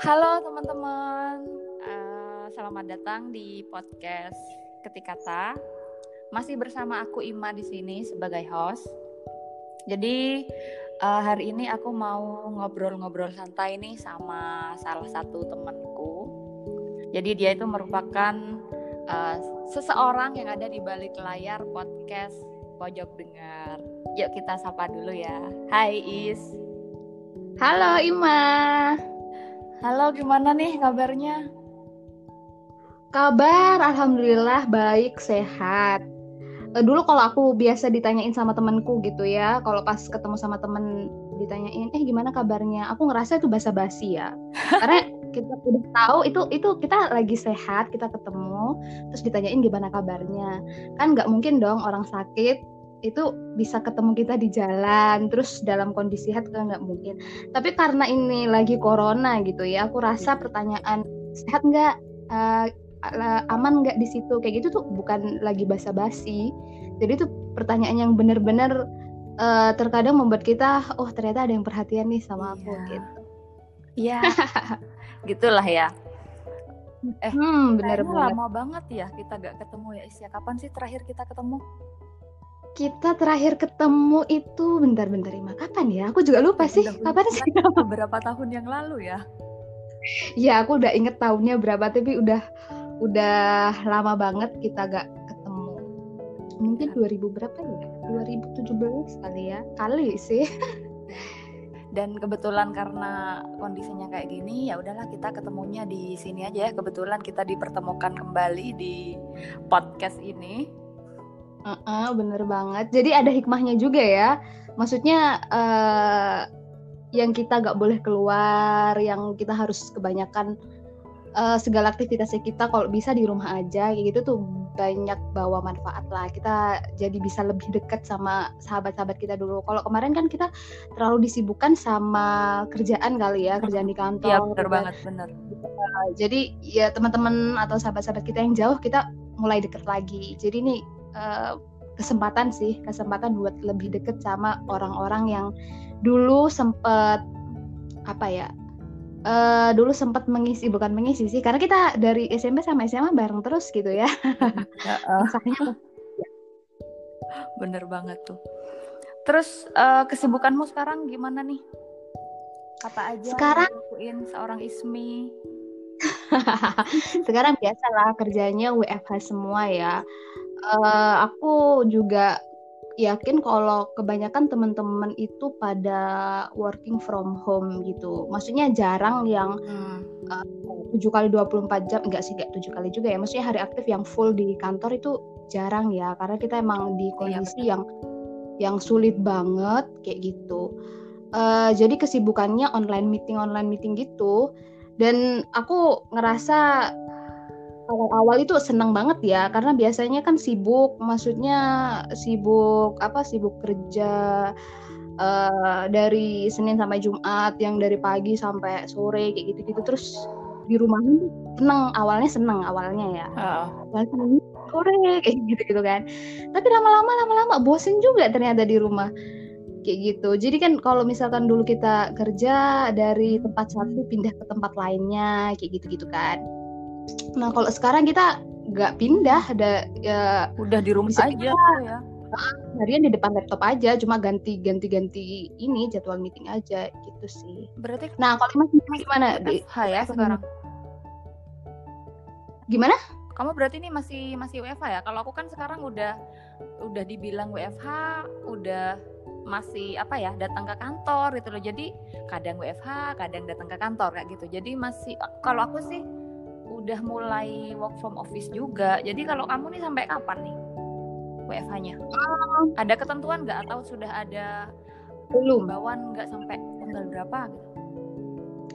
Halo teman-teman, uh, selamat datang di podcast Ketikata. Masih bersama aku Ima di sini sebagai host. Jadi uh, hari ini aku mau ngobrol-ngobrol santai nih sama salah satu temanku. Jadi dia itu merupakan uh, seseorang yang ada di balik layar podcast Pojok Dengar. Yuk kita sapa dulu ya. Hai Is. Halo Ima. Halo, gimana nih kabarnya? Kabar alhamdulillah baik, sehat. Eh, dulu kalau aku biasa ditanyain sama temenku gitu ya, kalau pas ketemu sama temen ditanyain, eh gimana kabarnya? Aku ngerasa itu basa-basi ya. Karena kita udah tahu itu itu kita lagi sehat, kita ketemu, terus ditanyain gimana kabarnya. Kan nggak mungkin dong orang sakit itu bisa ketemu kita di jalan terus dalam kondisi sehat kan nggak mungkin. Tapi karena ini lagi corona gitu ya aku rasa iya. pertanyaan sehat nggak? Uh, aman nggak di situ? Kayak gitu tuh bukan lagi basa-basi. Jadi itu pertanyaan yang benar-benar uh, terkadang membuat kita oh ternyata ada yang perhatian nih sama aku iya. gitu. Iya. Gitulah ya. Eh hmm, bener lama banget ya kita gak ketemu ya Isya kapan sih terakhir kita ketemu kita terakhir ketemu itu bentar-bentar Ima kapan ya? Aku juga lupa sih. Kapan sih? Beberapa tahun yang lalu ya. Ya aku udah inget tahunnya berapa tapi udah udah lama banget kita gak ketemu. Mungkin 2000 iya. berapa ya? 2017 kali ya. Kali sih. Dan kebetulan karena kondisinya kayak gini, ya udahlah kita ketemunya di sini aja ya. Kebetulan kita dipertemukan kembali di podcast ini Uh -uh, bener banget. Jadi ada hikmahnya juga ya. Maksudnya uh, yang kita gak boleh keluar, yang kita harus kebanyakan uh, segala aktivitasnya kita kalau bisa di rumah aja, kayak gitu tuh banyak bawa manfaat lah. Kita jadi bisa lebih dekat sama sahabat-sahabat kita dulu. Kalau kemarin kan kita terlalu disibukkan sama kerjaan kali ya, kerjaan di kantor. Iya bener banget, bener. Uh, jadi ya teman-teman atau sahabat-sahabat kita yang jauh kita mulai deket lagi. Jadi nih uh, kesempatan sih kesempatan buat lebih deket sama orang-orang yang dulu sempet apa ya uh, dulu sempat mengisi bukan mengisi sih karena kita dari SMP sama SMA bareng terus gitu ya. uh, Bener banget tuh. Terus uh, kesibukanmu sekarang gimana nih? Apa aja sekarang lakuin seorang Ismi? sekarang biasalah kerjanya WFH semua ya uh, aku juga yakin kalau kebanyakan teman-teman itu pada working from home gitu. Maksudnya jarang yang hmm. eh, tujuh kali 24 jam enggak sih enggak tujuh kali juga ya. Maksudnya hari aktif yang full di kantor itu jarang ya karena kita emang di iya, kondisi yang yang sulit banget kayak gitu. Uh, jadi kesibukannya online meeting online meeting gitu dan aku ngerasa awal-awal itu senang banget ya karena biasanya kan sibuk maksudnya sibuk apa sibuk kerja uh, dari Senin sampai Jumat yang dari pagi sampai sore kayak gitu-gitu. Terus di rumah ini seneng awalnya seneng awalnya ya. Uh. sore kayak gitu-gitu kan. Tapi lama-lama lama-lama bosen juga ternyata di rumah kayak gitu. Jadi kan kalau misalkan dulu kita kerja dari tempat satu pindah ke tempat lainnya kayak gitu-gitu kan Nah kalau sekarang kita nggak pindah, ada ya udah di rumah aja kita, ya. Harian di depan laptop aja, cuma ganti ganti ganti ini jadwal meeting aja gitu sih. Berarti Nah kalau masih gimana di ya sekarang? Gimana? Kamu berarti ini masih masih WFH ya? Kalau aku kan sekarang udah udah dibilang WFH, udah masih apa ya datang ke kantor gitu loh jadi kadang WFH kadang datang ke kantor kayak gitu jadi masih kalau aku sih udah mulai work from office juga. Jadi kalau kamu nih sampai kapan nih WFH-nya? Um, ada ketentuan nggak atau sudah ada belum bawaan nggak sampai tanggal berapa gitu?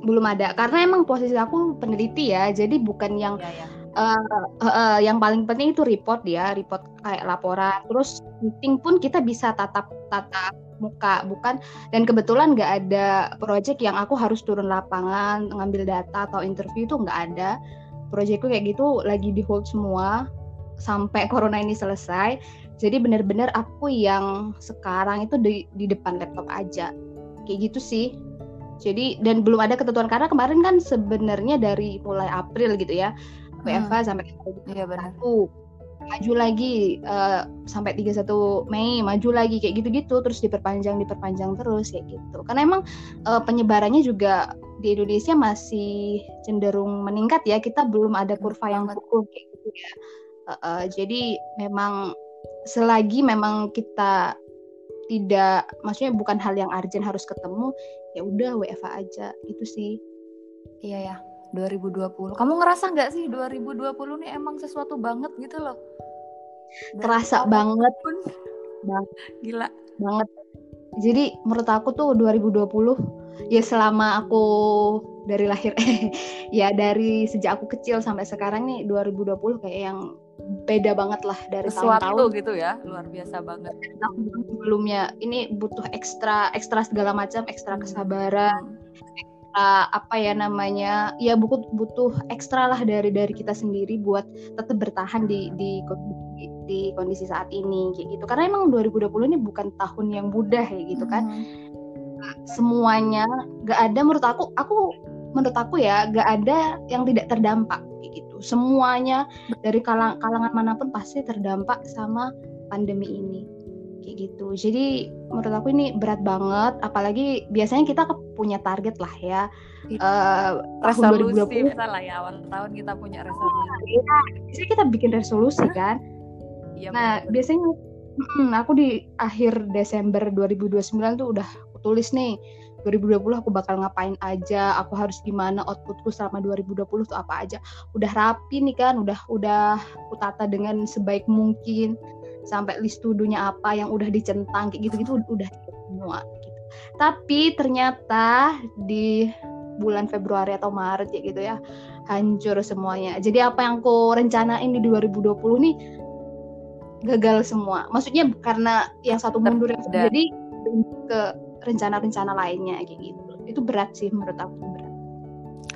Belum ada karena emang posisi aku peneliti ya, jadi bukan yang ya, ya. Uh, uh, uh, yang paling penting itu report ya, report kayak laporan. Terus meeting pun kita bisa tatap tatap muka bukan dan kebetulan nggak ada project yang aku harus turun lapangan ngambil data atau interview itu nggak ada proyekku kayak gitu lagi di hold semua sampai corona ini selesai. Jadi benar-benar aku yang sekarang itu di, di depan laptop aja. Kayak gitu sih. Jadi dan belum ada ketentuan karena kemarin kan sebenarnya dari mulai April gitu ya WFH hmm. sampai iya, benar. maju lagi uh, sampai 31 Mei maju lagi kayak gitu-gitu terus diperpanjang diperpanjang terus kayak gitu karena emang uh, penyebarannya juga di Indonesia masih cenderung meningkat ya. Kita belum ada kurva yang kukuh kayak gitu ya. Uh, uh, jadi memang selagi memang kita tidak maksudnya bukan hal yang urgent harus ketemu ya udah WFA aja. Itu sih. Iya ya 2020 kamu ngerasa nggak sih 2020 ini emang sesuatu banget gitu loh? Terasa banget. pun. Gila. Banget. Jadi menurut aku tuh 2020 ya selama aku dari lahir ya dari sejak aku kecil sampai sekarang nih 2020 kayak yang beda banget lah dari tahun-tahun. gitu ya luar biasa banget. Tahun sebelumnya ini butuh ekstra ekstra segala macam ekstra hmm. kesabaran ekstra apa ya namanya ya butuh butuh ekstra lah dari dari kita sendiri buat tetap bertahan di di di kondisi saat ini kayak gitu. Karena emang 2020 ini bukan tahun yang mudah ya gitu kan. Hmm. Semuanya gak ada menurut aku aku menurut aku ya gak ada yang tidak terdampak gitu. Semuanya dari kalang kalangan mana pun pasti terdampak sama pandemi ini kayak gitu. Jadi menurut aku ini berat banget apalagi biasanya kita punya target lah ya uh, resolusi tahun 2020 misalnya ya awal tahun kita punya resolusi. Ya, biasanya kita bikin resolusi kan. Ya, nah betul. biasanya hmm, aku di akhir Desember 2029 tuh udah tulis nih 2020 aku bakal ngapain aja, aku harus gimana outputku selama 2020 tuh apa aja. Udah rapi nih kan, udah udah aku tata dengan sebaik mungkin sampai list tudunya apa yang udah dicentang kayak gitu-gitu udah semua gitu. Tapi ternyata di bulan Februari atau Maret ya gitu ya hancur semuanya. Jadi apa yang aku rencanain di 2020 nih gagal semua. Maksudnya karena yang satu mundur yang jadi ke rencana-rencana lainnya kayak gitu. Itu berat sih menurut aku berat.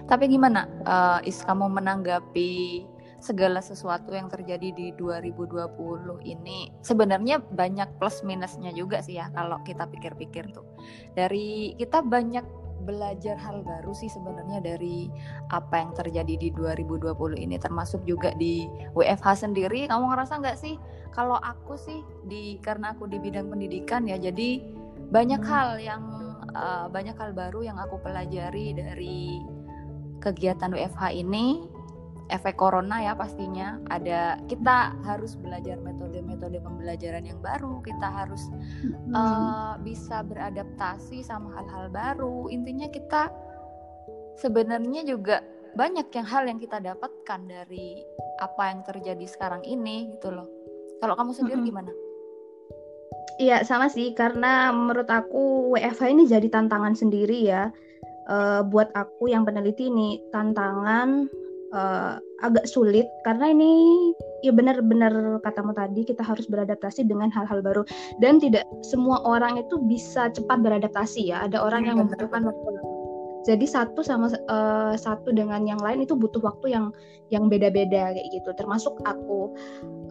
Tapi gimana uh, Is kamu menanggapi segala sesuatu yang terjadi di 2020 ini? Sebenarnya banyak plus minusnya juga sih ya kalau kita pikir-pikir tuh. Dari kita banyak belajar hal baru sih sebenarnya dari apa yang terjadi di 2020 ini termasuk juga di WFH sendiri. Kamu ngerasa nggak sih kalau aku sih di karena aku di bidang pendidikan ya jadi banyak hal yang uh, banyak hal baru yang aku pelajari dari kegiatan WFH ini efek corona ya pastinya ada kita harus belajar metode-metode pembelajaran yang baru kita harus hmm. uh, bisa beradaptasi sama hal-hal baru intinya kita sebenarnya juga banyak yang hal yang kita dapatkan dari apa yang terjadi sekarang ini gitu loh kalau kamu sendiri hmm. gimana? Iya sama sih karena menurut aku WFH ini jadi tantangan sendiri ya. Uh, buat aku yang peneliti ini tantangan uh, agak sulit. Karena ini ya benar-benar katamu tadi kita harus beradaptasi dengan hal-hal baru. Dan tidak semua orang itu bisa cepat beradaptasi ya. Ada orang yang iya, membutuhkan waktu. Jadi satu sama uh, satu dengan yang lain itu butuh waktu yang yang beda-beda kayak gitu. Termasuk aku.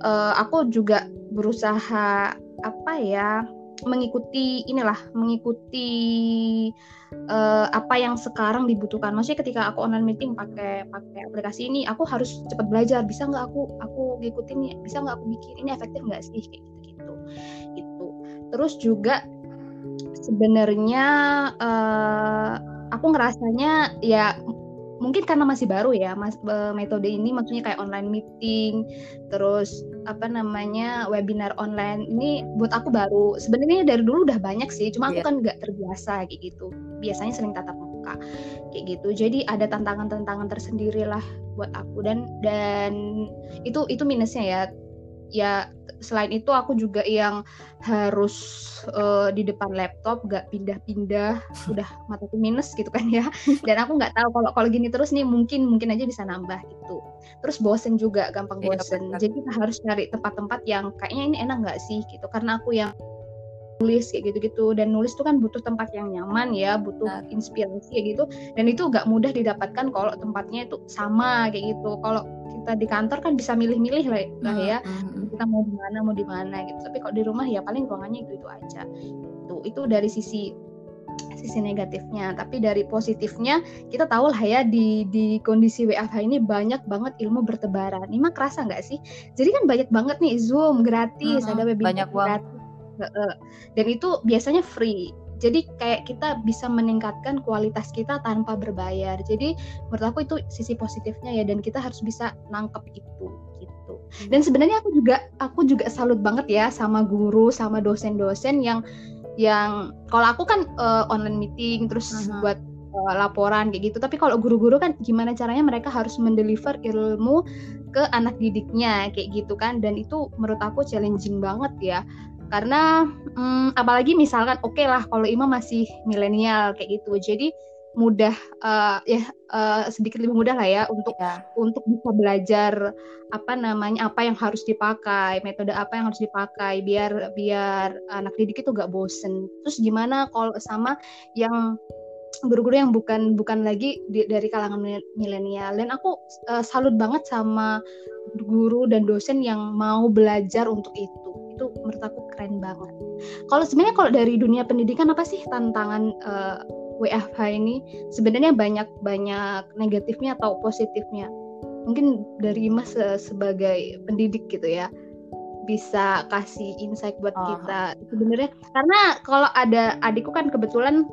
Uh, aku juga berusaha apa ya mengikuti inilah mengikuti uh, apa yang sekarang dibutuhkan. Maksudnya ketika aku online meeting pakai pakai aplikasi ini, aku harus cepat belajar. Bisa nggak aku aku ngikutin? Bisa nggak aku bikin ini efektif nggak sih kayak gitu gitu. Terus juga sebenarnya uh, aku ngerasanya ya mungkin karena masih baru ya mas metode ini maksudnya kayak online meeting terus apa namanya webinar online ini buat aku baru. Sebenarnya dari dulu udah banyak sih cuma aku yeah. kan nggak terbiasa kayak gitu. Biasanya sering tatap muka kayak gitu. Jadi ada tantangan-tantangan tersendiri lah buat aku. Dan dan itu itu minusnya ya. Ya selain itu aku juga yang harus uh, di depan laptop gak pindah-pindah udah mataku minus gitu kan ya. Dan aku nggak tahu kalau kalau gini terus nih mungkin mungkin aja bisa nambah gitu. Terus bosen juga gampang iya, bosen. jadi kita harus cari tempat-tempat yang kayaknya ini enak nggak sih gitu. Karena aku yang nulis kayak gitu-gitu dan nulis itu kan butuh tempat yang nyaman ya butuh inspirasi kayak gitu dan itu gak mudah didapatkan kalau tempatnya itu sama kayak gitu kalau kita di kantor kan bisa milih-milih lah, lah ya hmm. kita mau di mana mau di mana gitu tapi kalau di rumah ya paling ruangannya itu itu aja itu itu dari sisi sisi negatifnya. Tapi dari positifnya kita tahu lah ya di di kondisi WFH ini banyak banget ilmu bertebaran. Ini mah kerasa nggak sih? Jadi kan banyak banget nih Zoom gratis, Hmm, ada webinar banyak gratis. Dan itu biasanya free. Jadi kayak kita bisa meningkatkan kualitas kita tanpa berbayar. Jadi menurut aku itu sisi positifnya ya dan kita harus bisa nangkep itu gitu. Dan sebenarnya aku juga aku juga salut banget ya sama guru sama dosen-dosen yang yang kalau aku kan eh, online meeting terus Mhm. buat eh, laporan kayak gitu. Tapi kalau guru-guru kan gimana caranya mereka harus mendeliver ilmu ke anak didiknya kayak gitu kan dan itu menurut aku challenging banget ya. Karena hmm, apalagi misalkan oke lah kalau Ima masih milenial kayak gitu. Jadi mudah eh, ya eh, sedikit lebih mudah lah ya untuk Ya. untuk bisa belajar apa namanya apa yang harus dipakai metode apa yang harus dipakai biar biar anak didik itu gak bosen terus gimana kalau sama yang guru-guru yang bukan bukan lagi di- dari kalangan mil- milenial dan aku eh, salut banget sama guru dan dosen yang mau belajar untuk itu itu menurut aku keren banget. Kalau sebenarnya kalau dari dunia pendidikan apa sih tantangan eh, WFH ini? Sebenarnya banyak banyak negatifnya atau positifnya. Mungkin dari Mas se- sebagai pendidik gitu ya bisa kasih insight buat Oh. kita. Sebenarnya karena kalau ada adikku kan kebetulan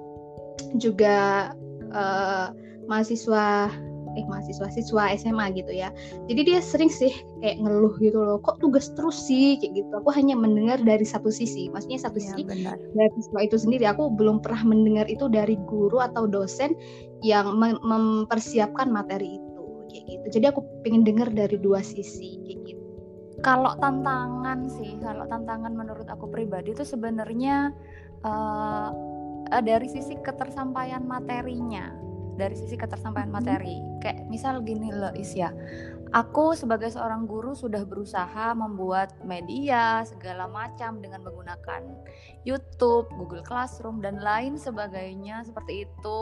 juga eh, mahasiswa eh mahasiswa siswa SMA gitu ya. Jadi dia sering sih kayak ngeluh gitu loh kok tugas terus sih? Kayak gitu. Aku hanya mendengar dari satu sisi. Maksudnya satu Ya, sisi benar. dari siswa itu sendiri. Aku belum pernah mendengar itu dari guru atau dosen yang mem- mempersiapkan materi itu. Kayak gitu. Jadi aku pengen dengar dari dua sisi. Kayak gitu. Kalau tantangan sih, kalau tantangan menurut aku pribadi itu sebenarnya eh, dari sisi ketersampaian materinya, dari sisi ketersampaian materi. Kayak misal gini loh Isya, aku sebagai seorang guru sudah berusaha membuat media segala macam dengan menggunakan YouTube, Google Classroom dan lain sebagainya seperti itu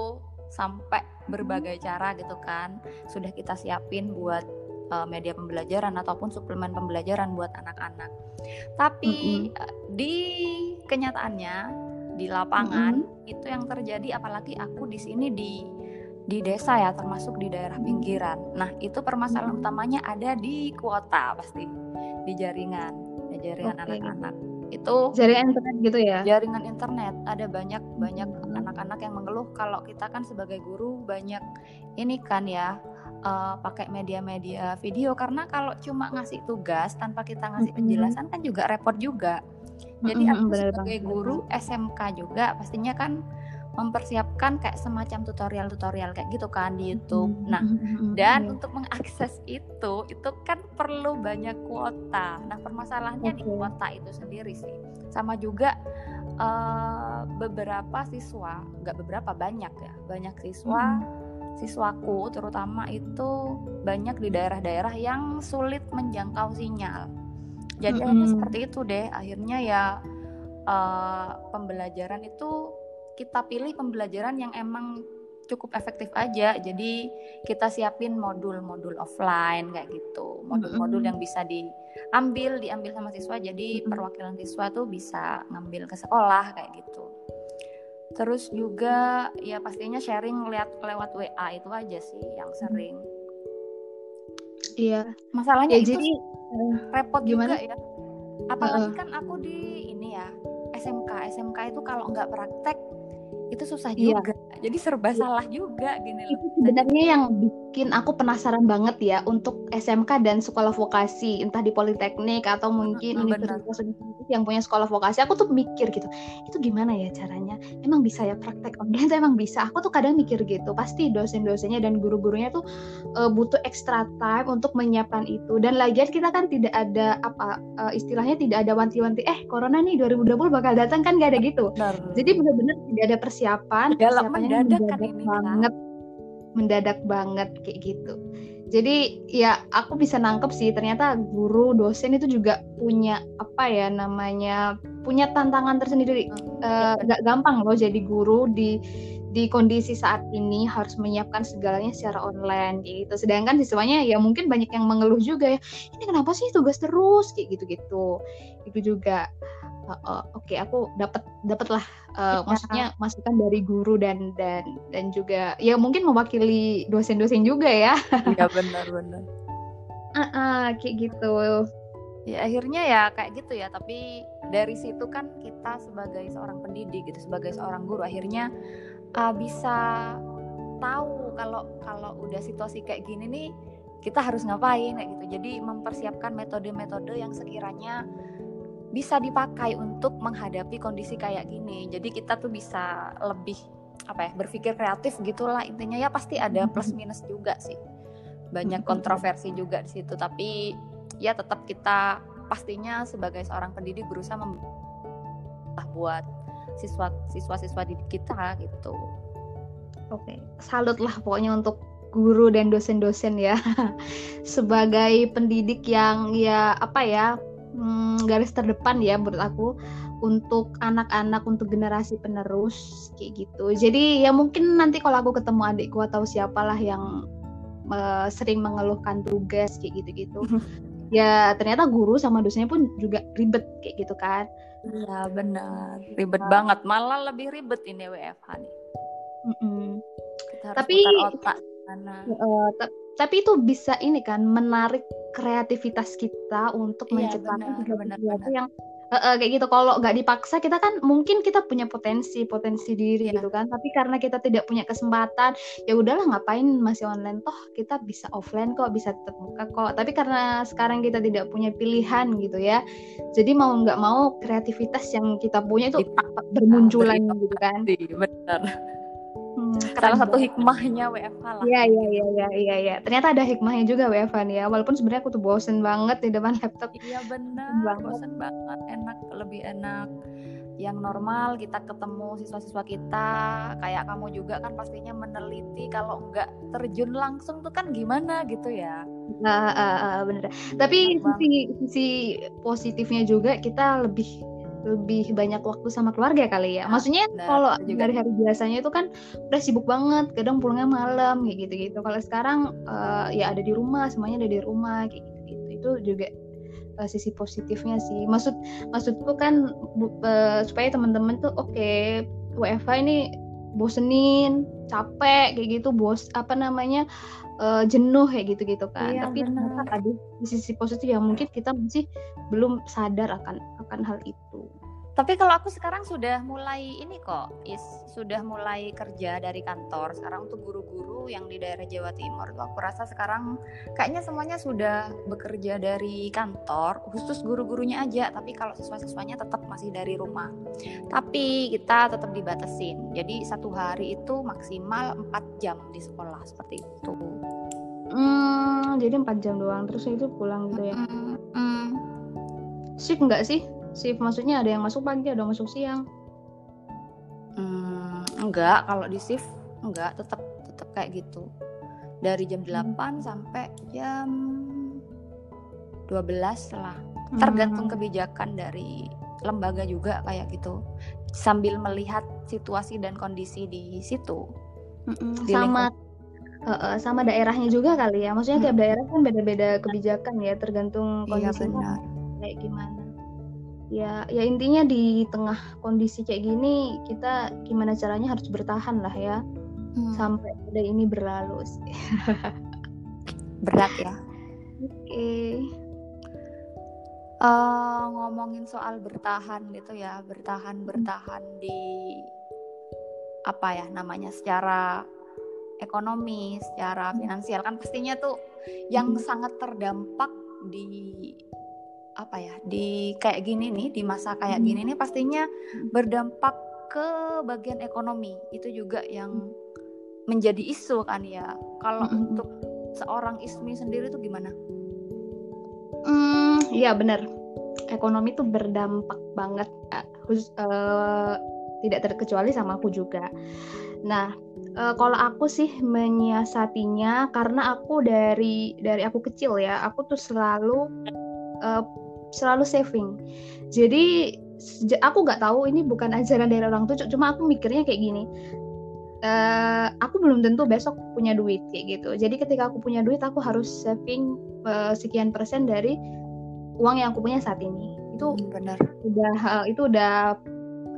sampai berbagai cara gitu kan sudah kita siapin buat uh, media pembelajaran ataupun suplemen pembelajaran buat anak-anak. Tapi uh, di kenyataannya di lapangan itu yang terjadi apalagi aku di sini di di desa ya termasuk di daerah pinggiran. Nah, itu permasalahan utamanya ada di kuota pasti di jaringan, di jaringan Oke. anak-anak. Itu jaringan internet gitu ya jaringan internet ada banyak banyak Hmm. anak-anak yang mengeluh kalau kita kan sebagai guru banyak ini kan ya eh, pakai media-media video karena kalau cuma ngasih tugas tanpa kita ngasih penjelasan kan juga repot juga jadi Mm-mm, aku sebagai banget. guru SMK juga pastinya kan mempersiapkan kayak semacam tutorial-tutorial kayak gitu kan di YouTube nah Mm-mm. dan Iya. untuk mengakses itu itu kan perlu banyak kuota. Nah, permasalahannya di Oke. kuota itu sendiri sih. Sama juga eh, beberapa siswa, nggak beberapa banyak ya, banyak siswa siswaku terutama itu banyak di daerah-daerah yang sulit menjangkau sinyal. Jadi Mm-mm. seperti itu deh. Akhirnya ya eh, pembelajaran itu kita pilih pembelajaran yang emang cukup efektif aja. Jadi kita siapin modul-modul offline kayak gitu, modul-modul yang bisa diambil, diambil sama siswa. Jadi perwakilan siswa tuh bisa ngambil ke sekolah kayak gitu. Terus juga ya pastinya sharing lihat lewat WA itu aja sih yang sering. iya Masalahnya ya itu jadi eh, repot gimana? juga ya. Apalagi Heeh. kan aku di ini ya SMK, SMK itu kalau nggak praktek itu susah Iya. juga. Jadi serba Iya. salah juga gini loh. sebenarnya yang bikin aku penasaran banget ya untuk SMK dan sekolah vokasi entah di politeknik atau mungkin Mm, bener. universitas-universitas yang punya sekolah vokasi aku tuh mikir gitu itu gimana ya caranya emang bisa ya praktek online tuh emang bisa aku tuh kadang mikir gitu pasti dosen-dosennya dan guru-gurunya tuh eh, butuh extra time untuk menyiapkan itu dan lagian kita kan tidak ada apa eh, istilahnya tidak ada wanti-wanti eh corona nih 2020 bakal datang kan gak ada gitu Bener. jadi benar-benar tidak ada persiapan, Dalam persiapannya mendadak kan ini, banget, mendadak banget kayak gitu. Jadi ya aku bisa nangkep sih ternyata guru dosen itu juga punya apa ya namanya punya tantangan tersendiri. Eh, Iya, Gak gampang loh jadi guru di di kondisi saat ini harus menyiapkan segalanya secara online gitu. Sedangkan siswanya ya mungkin banyak yang mengeluh juga ya. Ini kenapa sih tugas terus kayak gitu-gitu. Itu juga uh, uh, oke okay, aku dapat dapat lah uh, ya. maksudnya masukan dari guru dan dan dan juga ya mungkin mewakili dosen-dosen juga ya. Iya benar-benar uh, uh, kayak gitu. Ya akhirnya ya kayak gitu ya tapi dari situ kan kita sebagai seorang pendidik gitu sebagai seorang guru akhirnya uh, bisa tahu kalau kalau udah situasi kayak gini nih kita harus ngapain kayak gitu. Jadi mempersiapkan metode-metode yang sekiranya bisa dipakai untuk menghadapi kondisi kayak gini. Jadi kita tuh bisa lebih apa ya berpikir kreatif gitulah intinya. Ya pasti ada plus minus juga sih. Banyak kontroversi juga di situ. Tapi ya tetap kita pastinya sebagai seorang pendidik berusaha membuat buat siswa siswa siswa didik kita gitu. Oke, salut lah pokoknya untuk guru dan dosen-dosen ya. Sebagai pendidik yang ya apa ya hmm, garis terdepan ya menurut aku untuk anak-anak untuk generasi penerus kayak gitu. Jadi ya mungkin nanti kalau aku ketemu adikku atau siapalah yang uh, sering mengeluhkan tugas kayak gitu-gitu. Ya ternyata guru sama dosennya pun juga ribet kayak gitu kan. Iya benar. Ribet nah. banget. Malah lebih ribet ini WFH nih. Mm -mm. tapi otak uh, tapi itu bisa ini kan menarik kreativitas kita untuk iya, menciptakan sesuatu yang uh, uh, kayak gitu. Kalau nggak dipaksa kita kan mungkin kita punya potensi potensi diri yeah. gitu kan. Tapi karena kita tidak punya kesempatan ya udahlah ngapain masih online? Toh kita bisa offline kok bisa tetap muka kok. Tapi karena sekarang kita tidak punya pilihan gitu ya jadi mau nggak mau kreativitas yang kita punya itu bermunculan gitu kan. Benar Hmm, Salah satu hikmahnya WFH lah. Iya iya iya iya iya ya. Ternyata ada hikmahnya juga WFH nih ya. Walaupun sebenarnya aku tuh bosen banget di depan laptop. Iya benar. Banget. Bosen banget. Enak lebih enak yang normal kita ketemu siswa-siswa kita kayak kamu juga kan pastinya meneliti kalau nggak terjun langsung tuh kan gimana gitu ya uh, uh, uh, bener tapi sisi sisi positifnya juga kita lebih lebih banyak waktu sama keluarga kali ya. Maksudnya nah, kalau dari hari biasanya itu kan udah sibuk banget, kadang pulangnya malam kayak gitu-gitu. Kalau sekarang uh, ya ada di rumah, semuanya ada di rumah kayak gitu-gitu. Itu juga uh, sisi positifnya sih. Maksud maksudku kan uh, supaya teman-teman tuh oke, okay, WFH ini bosenin, capek kayak gitu, bos apa namanya? uh, jenuh kayak gitu-gitu kan. Iya, Tapi ternyata ada di sisi positif yang mungkin kita masih belum sadar akan akan hal itu. Tapi kalau aku sekarang sudah mulai ini kok, is sudah mulai kerja dari kantor. Sekarang untuk guru-guru yang di daerah Jawa Timur tuh aku rasa sekarang kayaknya semuanya sudah bekerja dari kantor, khusus guru-gurunya aja. Tapi kalau siswa-siswanya tetap masih dari rumah. Tapi kita tetap dibatasin. Jadi satu hari itu maksimal 4 jam di sekolah seperti itu. Hmm, jadi 4 jam doang terus itu pulang gitu ya. Mm -hmm. Shift nggak sih? Shift. Maksudnya ada yang masuk pagi ada yang masuk siang. Hmm, enggak. Kalau di shift enggak. Tetap tetap kayak gitu. Dari jam 8 hmm. sampai jam 12 lah. Hmm. tergantung kebijakan dari lembaga juga kayak gitu. Sambil melihat situasi dan kondisi di situ. Di sama uh, sama daerahnya juga kali ya. Maksudnya tiap daerah kan beda-beda kebijakan ya tergantung iya, kondisinya iya, kayak gimana ya ya intinya di tengah kondisi kayak gini kita gimana caranya harus bertahan lah ya hmm. sampai pada ini berlalu sih berat ya oke okay. uh, eh, ngomongin soal bertahan gitu ya bertahan bertahan di apa ya namanya secara ekonomi secara finansial kan pastinya tuh yang hmm. sangat terdampak di apa ya di kayak gini nih di masa kayak hmm. gini nih pastinya hmm. berdampak ke bagian ekonomi itu juga yang menjadi isu kan ya kalau hmm. untuk seorang Ismi sendiri tuh gimana? Hmm, iya benar ekonomi tuh berdampak banget khusus uh, tidak terkecuali sama aku juga. Nah uh, kalau aku sih menyiasatinya karena aku dari dari aku kecil ya aku tuh selalu uh, selalu saving. Jadi aku nggak tahu ini bukan ajaran dari orang tua cuma aku mikirnya kayak gini. Uh, aku belum tentu besok punya duit kayak gitu. Jadi ketika aku punya duit aku harus saving uh, sekian persen dari uang yang aku punya saat ini. Itu hmm, benar. udah itu udah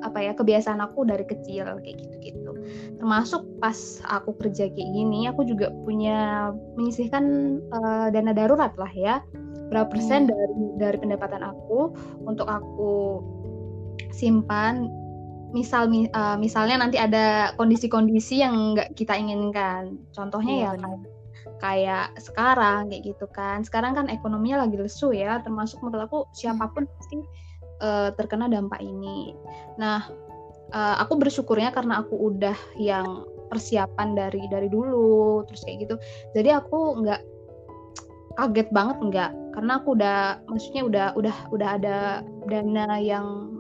apa ya kebiasaan aku dari kecil kayak gitu-gitu. Termasuk pas aku kerja kayak gini aku juga punya menyisihkan uh, dana darurat lah ya berapa persen hmm. dari dari pendapatan aku untuk aku simpan misal uh, misalnya nanti ada kondisi-kondisi yang nggak kita inginkan. Contohnya ya, ya kayak, kayak sekarang kayak gitu kan. Sekarang kan ekonominya lagi lesu ya termasuk menurut aku siapa pun hmm. pasti uh, terkena dampak ini. Nah uh, aku bersyukurnya karena aku udah yang persiapan dari dari dulu terus kayak gitu. Jadi aku nggak kaget banget nggak karena aku udah maksudnya udah udah udah ada dana yang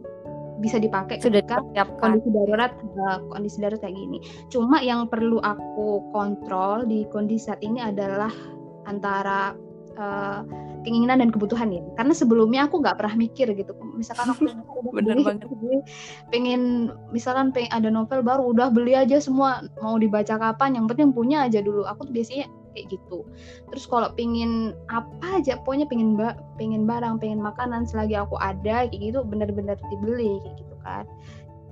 bisa dipakai sudah ketika kondisi darurat uh, kondisi darurat kayak gini. Cuma yang perlu aku kontrol di kondisi saat ini adalah antara uh, keinginan dan kebutuhan ya. Karena sebelumnya aku nggak pernah mikir gitu. Misalkan aku bener beli, banget. pengen misalkan pengen ada novel baru udah beli aja semua mau dibaca kapan yang penting punya aja dulu. Aku tuh biasanya kayak gitu. Terus kalau pengen apa aja pokoknya pengen ba pengen barang pengen makanan selagi aku ada kayak gitu bener-bener dibeli kayak gitu kan.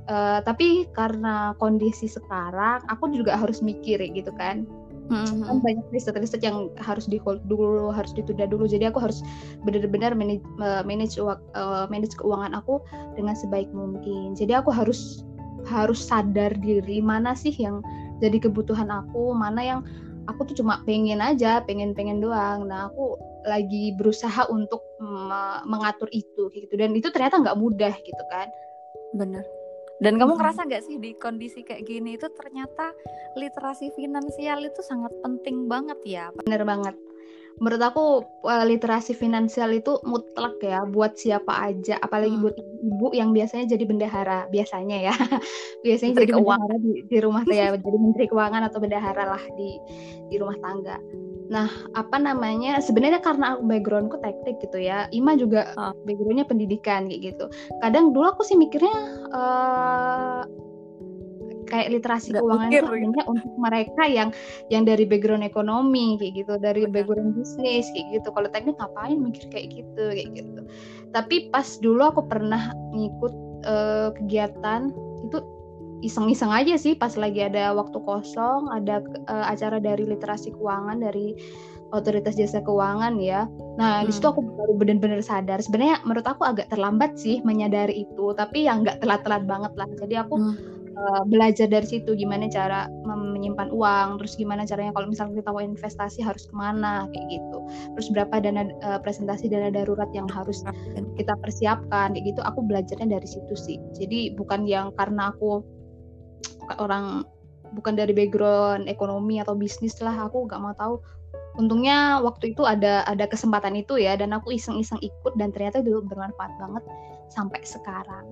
Uh, tapi karena kondisi sekarang aku juga harus mikir gitu kan. Mm-hmm. kan banyak riset-riset yang harus di hold dulu harus ditunda dulu. Jadi aku harus benar-benar manage manage, uh, manage keuangan aku dengan sebaik mungkin. Jadi aku harus harus sadar diri mana sih yang jadi kebutuhan aku mana yang aku tuh cuma pengen aja pengen pengen doang. Nah aku lagi berusaha untuk mengatur itu gitu. Dan itu ternyata nggak mudah gitu kan. Bener. Dan kamu ngerasa nggak sih di kondisi kayak gini itu ternyata literasi finansial itu sangat penting banget ya? Bener banget menurut aku uh, literasi finansial itu mutlak ya buat siapa aja apalagi hmm. buat ibu yang biasanya jadi bendahara biasanya ya biasanya menteri jadi bendahara di, di rumah saya jadi menteri keuangan atau bendahara lah di di rumah tangga nah apa namanya sebenarnya karena aku backgroundku teknik gitu ya Ima juga oh. backgroundnya pendidikan kayak gitu kadang dulu aku sih mikirnya uh, kayak literasi Gak keuangan itu gitu. untuk mereka yang yang dari background ekonomi kayak gitu dari Betul. background bisnis kayak gitu kalau teknik ngapain mikir kayak gitu kayak gitu tapi pas dulu aku pernah ngikut uh, kegiatan itu iseng-iseng aja sih pas lagi ada waktu kosong ada uh, acara dari literasi keuangan dari otoritas jasa keuangan ya. Nah hmm. di situ hmm. aku baru benar-benar sadar. Sebenarnya menurut aku agak terlambat sih menyadari itu, tapi yang nggak telat-telat banget lah. Jadi aku hmm uh, belajar dari situ gimana cara menyimpan uang terus gimana caranya kalau misalnya kita mau investasi harus ke mana kayak gitu. Terus berapa dana uh, presentasi dana darurat yang harus kita persiapkan kayak gitu. Aku belajarnya dari situ sih. Jadi bukan yang karena aku orang bukan dari background ekonomi atau bisnis lah aku nggak mau tahu. Untungnya waktu itu ada ada kesempatan itu ya dan aku iseng-iseng ikut dan ternyata itu bermanfaat banget sampai sekarang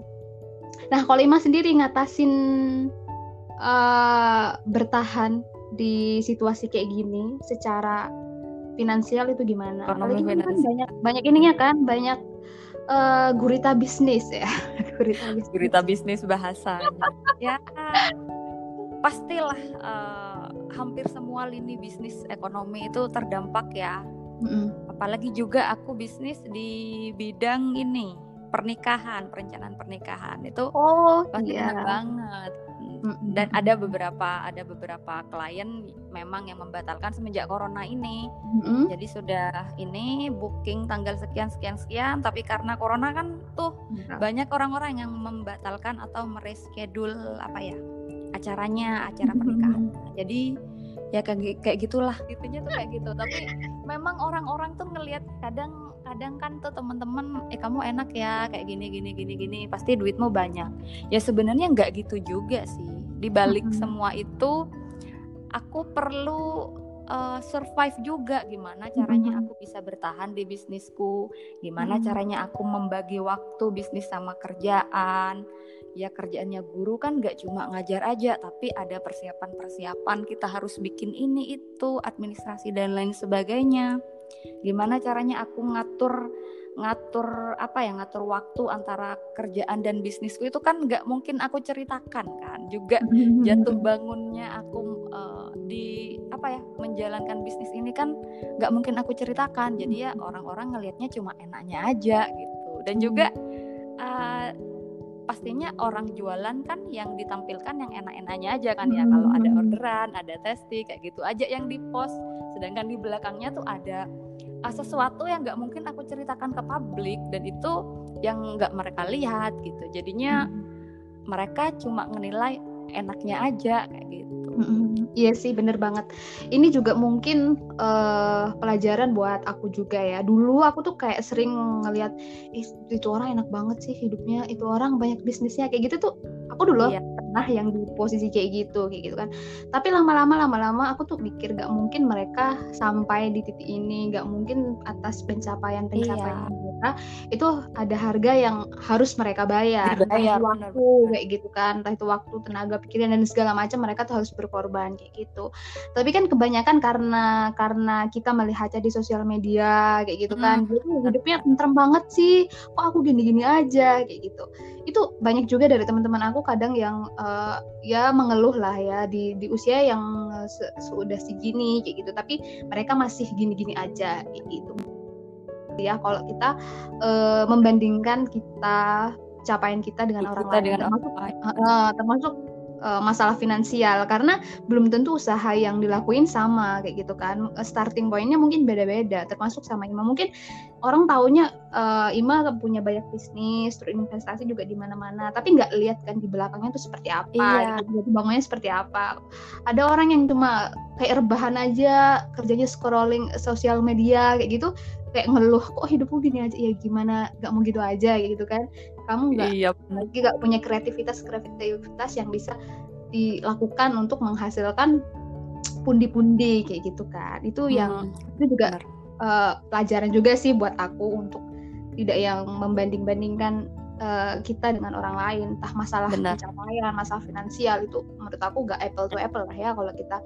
Nah, kalau Ima sendiri ngatasin uh, bertahan di situasi kayak gini secara finansial itu gimana? Apalagi kan banyak banyak ininya kan, banyak uh, gurita bisnis ya. gurita bisnis. Gurita bisnis bahasanya. ya pastilah uh, hampir semua lini bisnis ekonomi itu terdampak ya. Mm -hmm. Apalagi juga aku bisnis di bidang ini pernikahan, perencanaan pernikahan itu oh, pasti iya. banget. Dan ada beberapa ada beberapa klien memang yang membatalkan semenjak corona ini. Mm-hmm. Jadi sudah ini booking tanggal sekian sekian sekian, tapi karena corona kan tuh mm-hmm. banyak orang-orang yang membatalkan atau mereschedule apa ya acaranya, acara pernikahan. Mm-hmm. Jadi ya kayak kayak gitulah gitunya tuh kayak gitu tapi memang orang-orang tuh ngelihat kadang kadang kan tuh temen-temen eh kamu enak ya kayak gini gini gini gini pasti duitmu banyak. Ya sebenarnya nggak gitu juga sih. Di balik mm -hmm. semua itu aku perlu uh, survive juga gimana caranya aku bisa bertahan di bisnisku gimana caranya aku membagi waktu bisnis sama kerjaan ya kerjaannya guru kan gak cuma ngajar aja tapi ada persiapan-persiapan kita harus bikin ini itu administrasi dan lain sebagainya. Gimana caranya aku ngatur ngatur apa ya ngatur waktu antara kerjaan dan bisnisku itu kan nggak mungkin aku ceritakan kan. Juga jatuh bangunnya aku uh, di apa ya menjalankan bisnis ini kan nggak mungkin aku ceritakan. Jadi ya orang-orang ngelihatnya cuma enaknya aja gitu. Dan juga uh, pastinya orang jualan kan yang ditampilkan yang enak-enaknya aja kan ya. Kalau ada orderan ada testing kayak gitu aja yang di post. Sedangkan di belakangnya tuh ada uh, sesuatu yang nggak mungkin aku ceritakan ke publik dan itu yang nggak mereka lihat gitu. Jadinya mereka cuma menilai enaknya aja kayak gitu. Iya sih, bener banget. Ini juga mungkin uh, pelajaran buat aku juga ya. Dulu aku tuh kayak sering ngelihat, itu orang enak banget sih hidupnya, itu orang banyak bisnisnya kayak gitu tuh. Aku dulu iya. pernah yang di posisi kayak gitu, kayak gitu kan. Tapi lama-lama, lama-lama aku tuh mikir gak mungkin mereka sampai di titik ini, gak mungkin atas pencapaian-pencapaian iya. Mereka itu ada harga yang harus mereka bayar. Bayar waktu bener. kayak gitu kan, entah itu waktu, tenaga, pikiran dan segala macam mereka tuh harus berkorban kayak gitu. Tapi kan kebanyakan karena karena kita melihatnya di sosial media kayak gitu kan. Hmm. jadi hidupnya tentrem banget sih. Kok aku gini-gini aja kayak gitu. Itu banyak juga dari teman-teman aku kadang yang uh, ya mengeluh lah ya di di usia yang se sudah segini kayak gitu. Tapi mereka masih gini-gini aja kayak gitu ya kalau kita uh, membandingkan kita capaian kita dengan kita orang lain dengan termasuk, uh, termasuk uh, masalah finansial. Karena belum tentu usaha yang dilakuin sama kayak gitu kan. Eh, starting pointnya mungkin beda-beda termasuk sama Ima. Mungkin orang taunya uh, Ima punya banyak bisnis terus investasi juga di mana-mana. Tapi nggak lihat kan di belakangnya itu seperti apa iya. gitu. Bangunnya seperti apa. Ada orang yang cuma kayak rebahan aja kerjanya scrolling sosial media kayak gitu. Kayak ngeluh kok hidupku gini aja? Ya gimana? Nggak mau gitu aja gitu kan kamu nggak iya. lagi nggak punya kreativitas kreativitas yang bisa dilakukan untuk menghasilkan pundi-pundi kayak gitu kan itu hmm, yang itu juga uh, pelajaran juga sih buat aku untuk tidak yang membanding-bandingkan uh, kita dengan orang lain entah masalah Benar. pencapaian masalah finansial itu menurut aku gak apple to apple lah ya kalau kita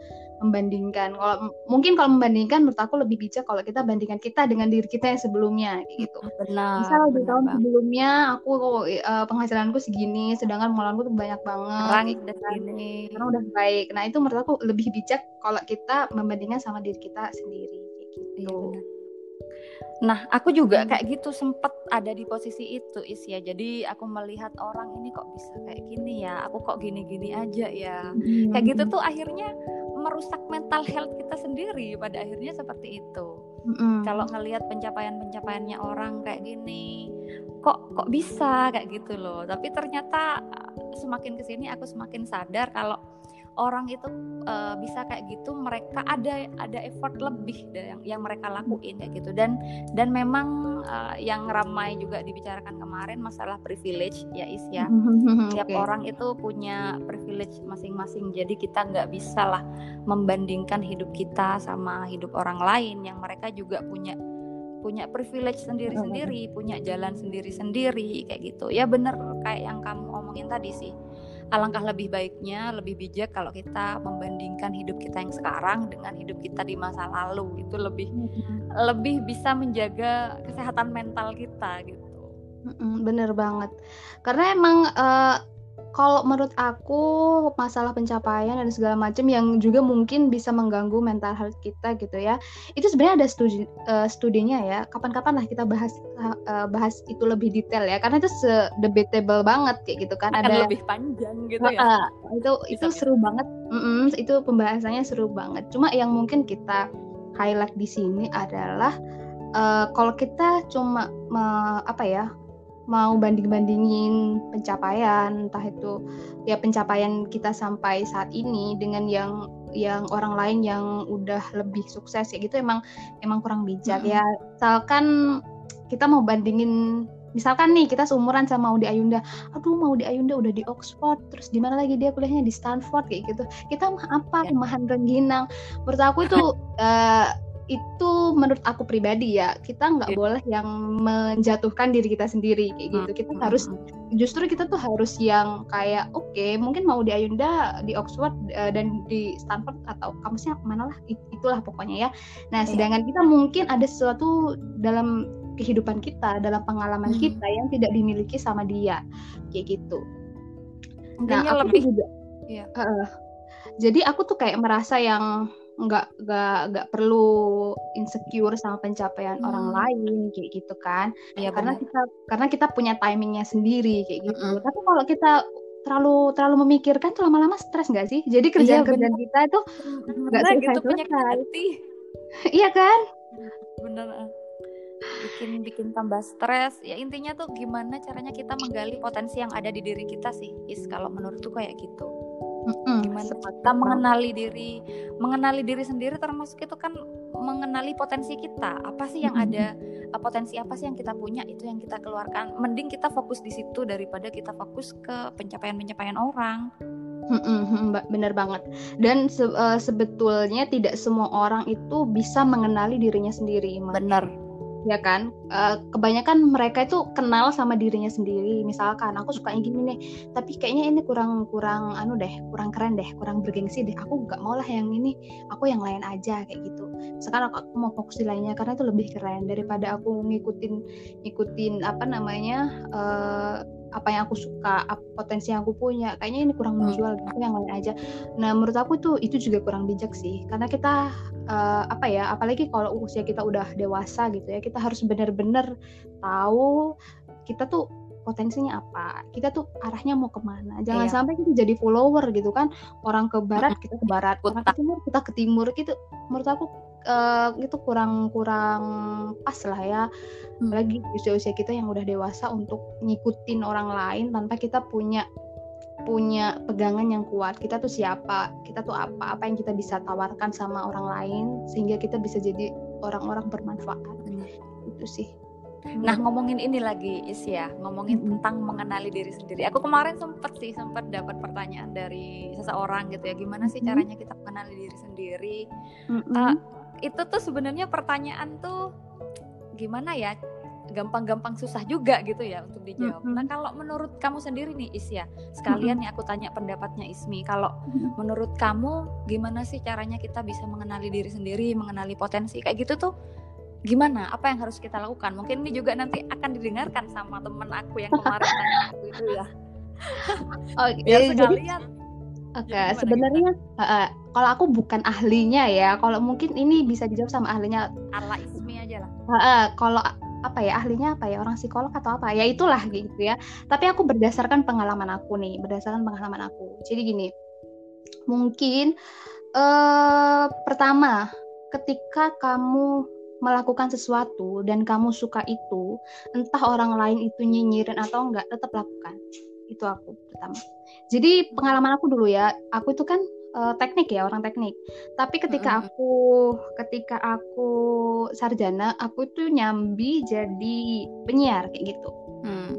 membandingkan. Kalau mungkin kalau membandingkan menurut aku lebih bijak kalau kita bandingkan kita dengan diri kita yang sebelumnya gitu. Benar misal di tahun bang. sebelumnya aku uh, penghasilanku segini sedangkan pengeluaranku tuh banyak banget sekarang udah segini. Sekarang udah baik. Nah itu menurut aku lebih bijak kalau kita membandingkan sama diri kita sendiri kayak gitu. iya, Nah, aku juga hmm. kayak gitu sempet ada di posisi itu is ya. Jadi aku melihat orang ini kok bisa kayak gini ya. Aku kok gini-gini aja ya. Hmm. Kayak gitu tuh akhirnya merusak mental health kita sendiri pada akhirnya seperti itu. Hmm. Kalau ngelihat pencapaian-pencapaiannya orang kayak gini, kok kok bisa kayak gitu loh. Tapi ternyata semakin ke sini aku semakin sadar kalau orang itu uh, bisa kayak gitu mereka ada ada effort lebih yang yang mereka lakuin kayak gitu. Dan dan memang uh, yang ramai juga dibicarakan kemarin masalah privilege ya Is ya. Tiap okay. orang itu punya privilege masing-masing. Jadi kita nggak bisa lah membandingkan hidup kita sama hidup orang lain. Yang mereka juga punya punya privilege sendiri-sendiri, punya jalan sendiri-sendiri kayak gitu. Ya bener kayak yang kamu omongin tadi sih alangkah lebih baiknya lebih bijak kalau kita membandingkan hidup kita yang sekarang dengan hidup kita di masa lalu. Itu lebih lebih bisa menjaga kesehatan mental kita gitu. Bener banget. Karena emang uh, kalau menurut aku masalah pencapaian dan segala macam yang juga mungkin bisa mengganggu mental health kita gitu ya. Itu sebenarnya ada studi uh, studinya ya. Kapan-kapan lah kita bahas uh, bahas itu lebih detail ya. Karena itu debatable banget kayak gitu kan. Akan ada lebih panjang gitu ya. Uh, itu itu seru banget. Mm -mm, itu pembahasannya seru banget. Cuma yang mungkin kita highlight di sini adalah uh, kalau kita cuma uh, apa ya mau banding-bandingin pencapaian entah itu ya pencapaian kita sampai saat ini dengan yang yang orang lain yang udah lebih sukses ya gitu emang emang kurang bijak mm -hmm. ya misalkan kita mau bandingin misalkan nih kita seumuran sama Maudi Ayunda aduh Maudi Ayunda udah di Oxford terus di mana lagi dia kuliahnya di Stanford kayak gitu kita mah apa ya. rumahan rengginang menurut aku itu uh, itu menurut aku pribadi ya kita nggak yeah. boleh yang menjatuhkan diri kita sendiri kayak gitu kita hmm. harus justru kita tuh harus yang kayak oke okay, mungkin mau di Ayunda di Oxford uh, dan di Stanford atau kampusnya mana lah itulah pokoknya ya nah yeah. sedangkan kita mungkin ada sesuatu dalam kehidupan kita dalam pengalaman hmm. kita yang tidak dimiliki sama dia kayak gitu nah aku lebih juga yeah. uh, jadi aku tuh kayak merasa yang nggak nggak nggak perlu insecure sama pencapaian hmm. orang lain kayak gitu kan. Ya, karena bener. kita karena kita punya timingnya sendiri kayak gitu. Mm -hmm. tapi kalau kita terlalu terlalu memikirkan tuh lama-lama stres nggak sih? Jadi kerjaan kerjaan iya, kita itu nggak gitu, selesai iya kan? Bener bikin bikin tambah stres. Ya intinya tuh gimana caranya kita menggali potensi yang ada di diri kita sih is kalau menurutku kayak gitu Mm-mm, gimana kita mengenali diri mengenali diri sendiri termasuk itu kan mengenali potensi kita. Apa sih yang ada eh, potensi apa sih yang kita punya itu yang kita keluarkan. Mending kita fokus di situ daripada kita fokus ke pencapaian pencapaian orang bener banget. Dan se uh, sebetulnya tidak semua orang itu bisa mengenali dirinya sendiri. Bener ya kan? Uh, kebanyakan mereka itu kenal sama dirinya sendiri. Misalkan aku suka gini nih tapi kayaknya ini kurang kurang anu deh kurang keren deh kurang bergengsi deh. Aku nggak mau lah yang ini aku yang lain aja kayak gitu. Sekarang aku, aku mau fokus di lainnya karena itu lebih keren. Daripada aku ngikutin ngikutin apa namanya uh, apa yang aku suka apa potensi yang aku punya. Kayaknya ini kurang hmm. menjual gitu yang lain aja. Nah menurut aku tuh itu juga kurang bijak sih. Karena kita uh, apa ya apalagi kalau usia kita udah dewasa gitu ya kita harus benar-benar tahu kita tuh potensinya apa kita tuh arahnya mau ke mana. Jangan iya. sampai kita jadi follower gitu kan orang ke barat kita ke barat orang ke timur kita ke timur. Gitu menurut aku uh, itu kurang kurang pas lah ya hmm. apalagi usia-usia kita yang udah dewasa untuk ngikutin orang lain tanpa kita punya punya pegangan yang kuat kita tuh siapa kita tuh apa apa yang kita bisa tawarkan sama orang lain sehingga kita bisa jadi orang-orang bermanfaat hmm. itu sih Nah ngomongin ini lagi Is ya, ngomongin mm-hmm. tentang mengenali diri sendiri. Aku kemarin sempet sih sempat dapat pertanyaan dari seseorang gitu ya, gimana sih caranya kita mengenali diri sendiri? Mm-hmm. Uh, itu tuh sebenarnya pertanyaan tuh gimana ya? Gampang-gampang susah juga gitu ya untuk dijawab. Mm-hmm. Nah kalau menurut kamu sendiri nih Is ya, sekalian mm-hmm. nih aku tanya pendapatnya Ismi. Kalau mm-hmm. menurut kamu gimana sih caranya kita bisa mengenali diri sendiri, mengenali potensi kayak gitu tuh? gimana apa yang harus kita lakukan mungkin ini juga nanti akan didengarkan sama temen aku yang kemarin tanya aku itu ya oh ya sekalian Oke, okay, sebenarnya uh, kalau aku bukan ahlinya ya. Kalau mungkin ini bisa dijawab sama ahlinya. Ala Ismi aja lah. Uh, uh, kalau apa ya ahlinya apa ya orang psikolog atau apa ya itulah gitu ya. Tapi aku berdasarkan pengalaman aku nih, berdasarkan pengalaman aku. Jadi gini, mungkin uh, pertama ketika kamu melakukan sesuatu dan kamu suka itu, entah orang lain itu nyinyirin atau enggak, tetap lakukan. Itu aku pertama. Jadi pengalaman aku dulu ya, aku itu kan uh, teknik ya orang teknik. Tapi ketika mm-hmm. aku ketika aku sarjana, aku itu nyambi jadi penyiar kayak gitu. Mm.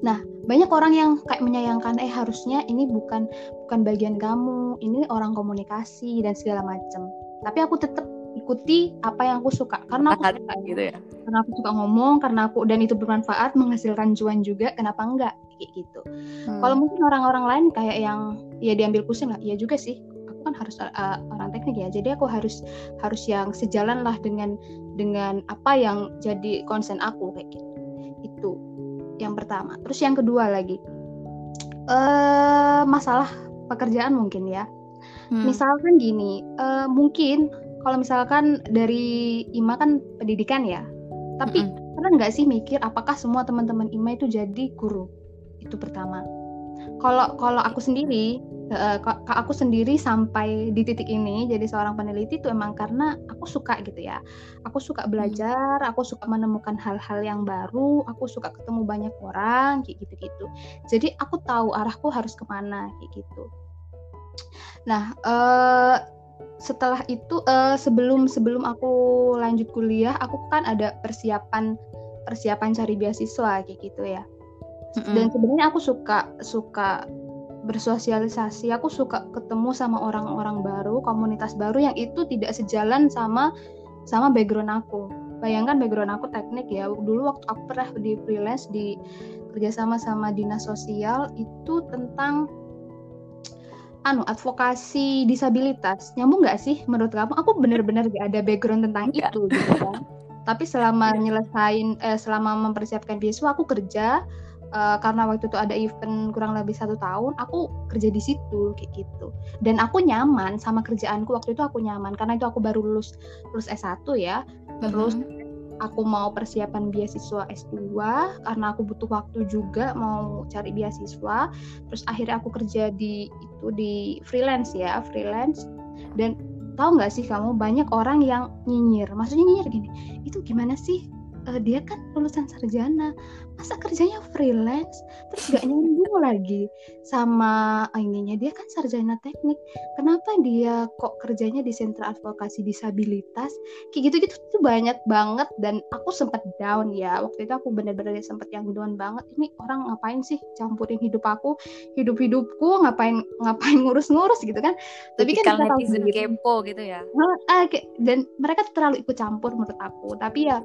Nah banyak orang yang kayak menyayangkan, eh harusnya ini bukan bukan bagian kamu, ini orang komunikasi dan segala macam. Tapi aku tetap ikuti apa yang aku suka. Karena aku suka gitu ya? karena aku suka ngomong karena aku dan itu bermanfaat menghasilkan cuan juga kenapa enggak? Kayak gitu. Hmm. kalau mungkin orang-orang lain kayak yang ya diambil pusing lah ya juga sih. Aku kan harus uh, orang teknik ya. Jadi aku harus harus yang sejalan lah dengan dengan apa yang jadi konsen aku kayak gitu. Itu yang pertama. Terus yang kedua lagi. Uh, masalah pekerjaan mungkin ya. Hmm. misalkan gini uh, mungkin kalau misalkan dari IMA kan pendidikan ya, tapi mm -hmm. pernah nggak sih mikir apakah semua teman-teman IMA itu jadi guru? Itu pertama. Kalau kalau aku sendiri, uh, aku sendiri sampai di titik ini jadi seorang peneliti itu emang karena aku suka gitu ya. Aku suka belajar, aku suka menemukan hal-hal yang baru, aku suka ketemu banyak orang kayak gitu-gitu. Jadi aku tahu arahku harus ke mana kayak gitu. Nah, uh, setelah itu uh, sebelum sebelum aku lanjut kuliah aku kan ada persiapan persiapan cari beasiswa kayak gitu ya. Mm-hmm. dan sebenarnya aku suka suka bersosialisasi. Aku suka ketemu sama orang-orang baru komunitas baru yang itu tidak sejalan sama sama background aku. Bayangkan background aku teknik ya. Dulu waktu aku pernah di freelance di kerjasama sama dinas sosial itu tentang anu advokasi disabilitas nyambung nggak sih menurut kamu aku bener-bener gak ada background tentang Enggak. itu gitu kan tapi selama ya. nyelesain eh, selama mempersiapkan beasiswa aku kerja uh, karena waktu itu ada event kurang lebih satu tahun aku kerja di situ kayak gitu dan aku nyaman sama kerjaanku waktu itu aku nyaman karena itu aku baru lulus lulus S1 ya terus mm-hmm. Aku mau persiapan beasiswa S2 karena aku butuh waktu juga mau cari beasiswa. Terus akhirnya aku kerja di itu di freelance ya freelance. Dan tahu nggak sih kamu banyak orang yang nyinyir. Maksudnya nyinyir gini itu gimana sih uh, dia kan lulusan sarjana. Masa kerjanya freelance? Terus gak nyambung lagi sama ininya. Dia kan sarjana teknik. Kenapa dia kok kerjanya di sentra advokasi disabilitas? Kayak gitu gitu tuh banyak banget. Dan aku sempat down ya. Waktu itu aku bener-bener sempat yang down banget. Ini orang ngapain sih campurin hidup aku? Hidup hidupku ngapain ngapain ngurus-ngurus gitu kan? Tapi kan kita netizen kepo gitu ya. Dan mereka terlalu ikut campur menurut aku. Tapi ya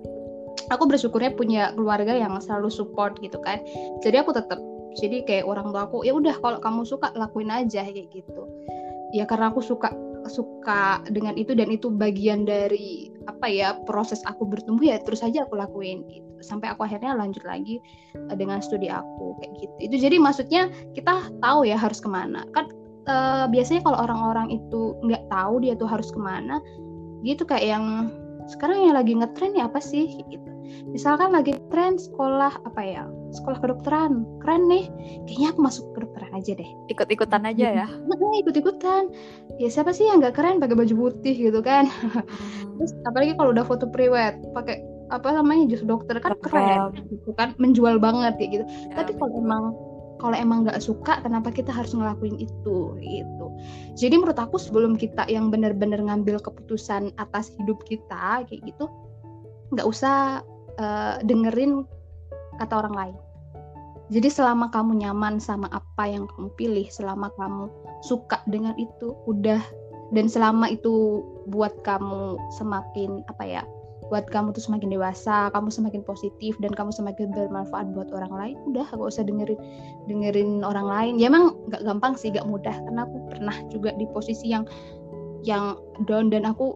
aku bersyukurnya punya keluarga yang selalu support gitu kan. Jadi aku tetap jadi kayak orang tua aku ya udah kalau kamu suka lakuin aja kayak gitu. Ya karena aku suka suka dengan itu dan itu bagian dari apa ya proses aku bertumbuh ya terus aja aku lakuin gitu. Sampai aku akhirnya lanjut lagi uh, dengan studi aku kayak gitu. Itu jadi maksudnya kita tahu ya harus ke mana. Kan uh, biasanya kalau orang-orang itu nggak tahu dia tuh harus ke mana gitu kayak yang sekarang yang lagi ngetren ya apa sih? Gitu misalkan lagi tren sekolah apa ya sekolah kedokteran. Keren nih kayaknya aku masuk kedokteran aja deh. Ikut-ikutan aja ya? Ikut-ikutan. Ya siapa sih yang nggak keren pakai baju putih gitu kan? Hmm. terus apalagi kalau udah foto priwet pakai apa namanya jus dokter kan keren gitu kan? Menjual banget ya gitu. Ya, tapi kalau emang kalau emang nggak suka kenapa kita harus ngelakuin itu gitu? Jadi menurut aku sebelum kita yang benar-benar ngambil keputusan atas hidup kita kayak gitu nggak usah uh, dengerin kata orang lain. Jadi selama kamu nyaman sama apa yang kamu pilih, selama kamu suka dengan itu, udah dan selama itu buat kamu semakin apa ya, buat kamu tuh semakin dewasa, kamu semakin positif dan kamu semakin bermanfaat buat orang lain, udah gak usah dengerin dengerin orang lain. Ya emang gak gampang sih, gak mudah karena aku pernah juga di posisi yang yang down dan aku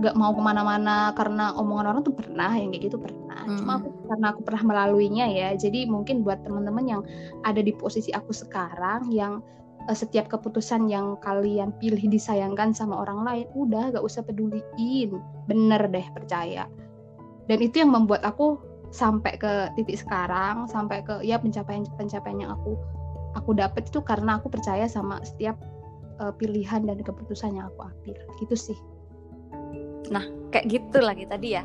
gak mau ke mana-mana karena omongan orang tuh pernah yang kayak gitu pernah. Hmm. cuma aku karena aku pernah melaluinya ya jadi mungkin buat teman-teman yang ada di posisi aku sekarang yang uh, setiap keputusan yang kalian pilih disayangkan sama orang lain udah gak usah peduliin. Bener deh percaya. Dan itu yang membuat aku sampai ke titik sekarang sampai ke ya pencapaian pencapaian yang aku aku dapat itu karena aku percaya sama setiap uh, pilihan dan keputusan yang aku ambil. Gitu sih Nah, kayak gitu lagi tadi ya.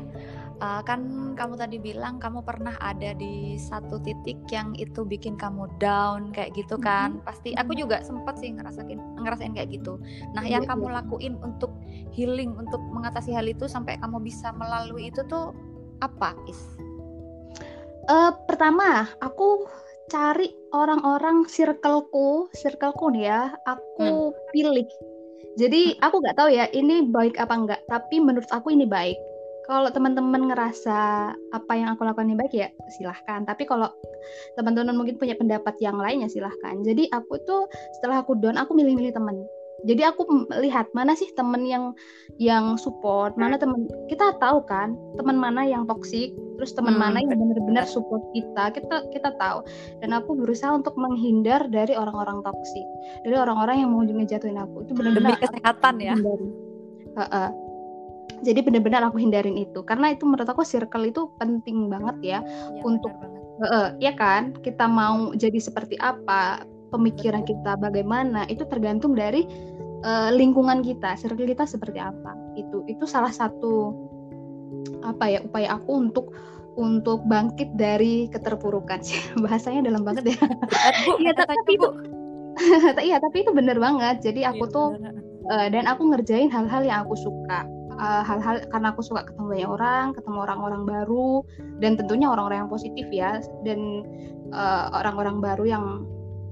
Uh, kan kamu tadi bilang kamu pernah ada di satu titik yang itu bikin kamu down kayak gitu kan. Mm-hmm. Pasti aku juga sempet sih ngerasain ngerasain kayak gitu. Nah, yang kamu lakuin untuk healing, untuk mengatasi hal itu sampai kamu bisa melalui itu tuh apa, Is? Uh, pertama, aku cari orang-orang circleku, circleku nih ya, aku hmm. pilih jadi aku nggak tahu ya ini baik apa enggak, tapi menurut aku ini baik. Kalau teman-teman ngerasa apa yang aku lakukan ini baik ya silahkan. Tapi kalau teman-teman mungkin punya pendapat yang lain ya silahkan. Jadi aku tuh setelah aku down aku milih-milih teman jadi aku melihat mana sih temen yang yang support mana temen kita tahu kan teman mana yang toksik terus teman hmm. mana yang benar-benar support kita kita kita tahu. Dan aku berusaha untuk menghindar dari orang-orang toksik dari orang-orang yang mau ngejatuhin aku. Itu benar-benar demi kesehatan ya. uh -uh. jadi benar-benar aku hindarin itu karena itu menurut aku circle itu penting banget ya, ya untuk uh, uh, ya kan? Kita mau jadi seperti apa pemikiran kita bagaimana itu tergantung dari uh, lingkungan kita, circle kita seperti apa. Itu itu salah satu apa ya upaya aku untuk untuk bangkit dari keterpurukan sih. Bahasanya dalam banget ya. Iya tapi itu Iya, tapi itu bener banget. Jadi aku ya, tuh uh, dan aku ngerjain hal-hal yang aku suka. Eh, hal-hal uh, karena aku suka ketemu banyak orang, ketemu orang-orang baru dan tentunya orang-orang yang positif ya dan orang-orang uh, baru yang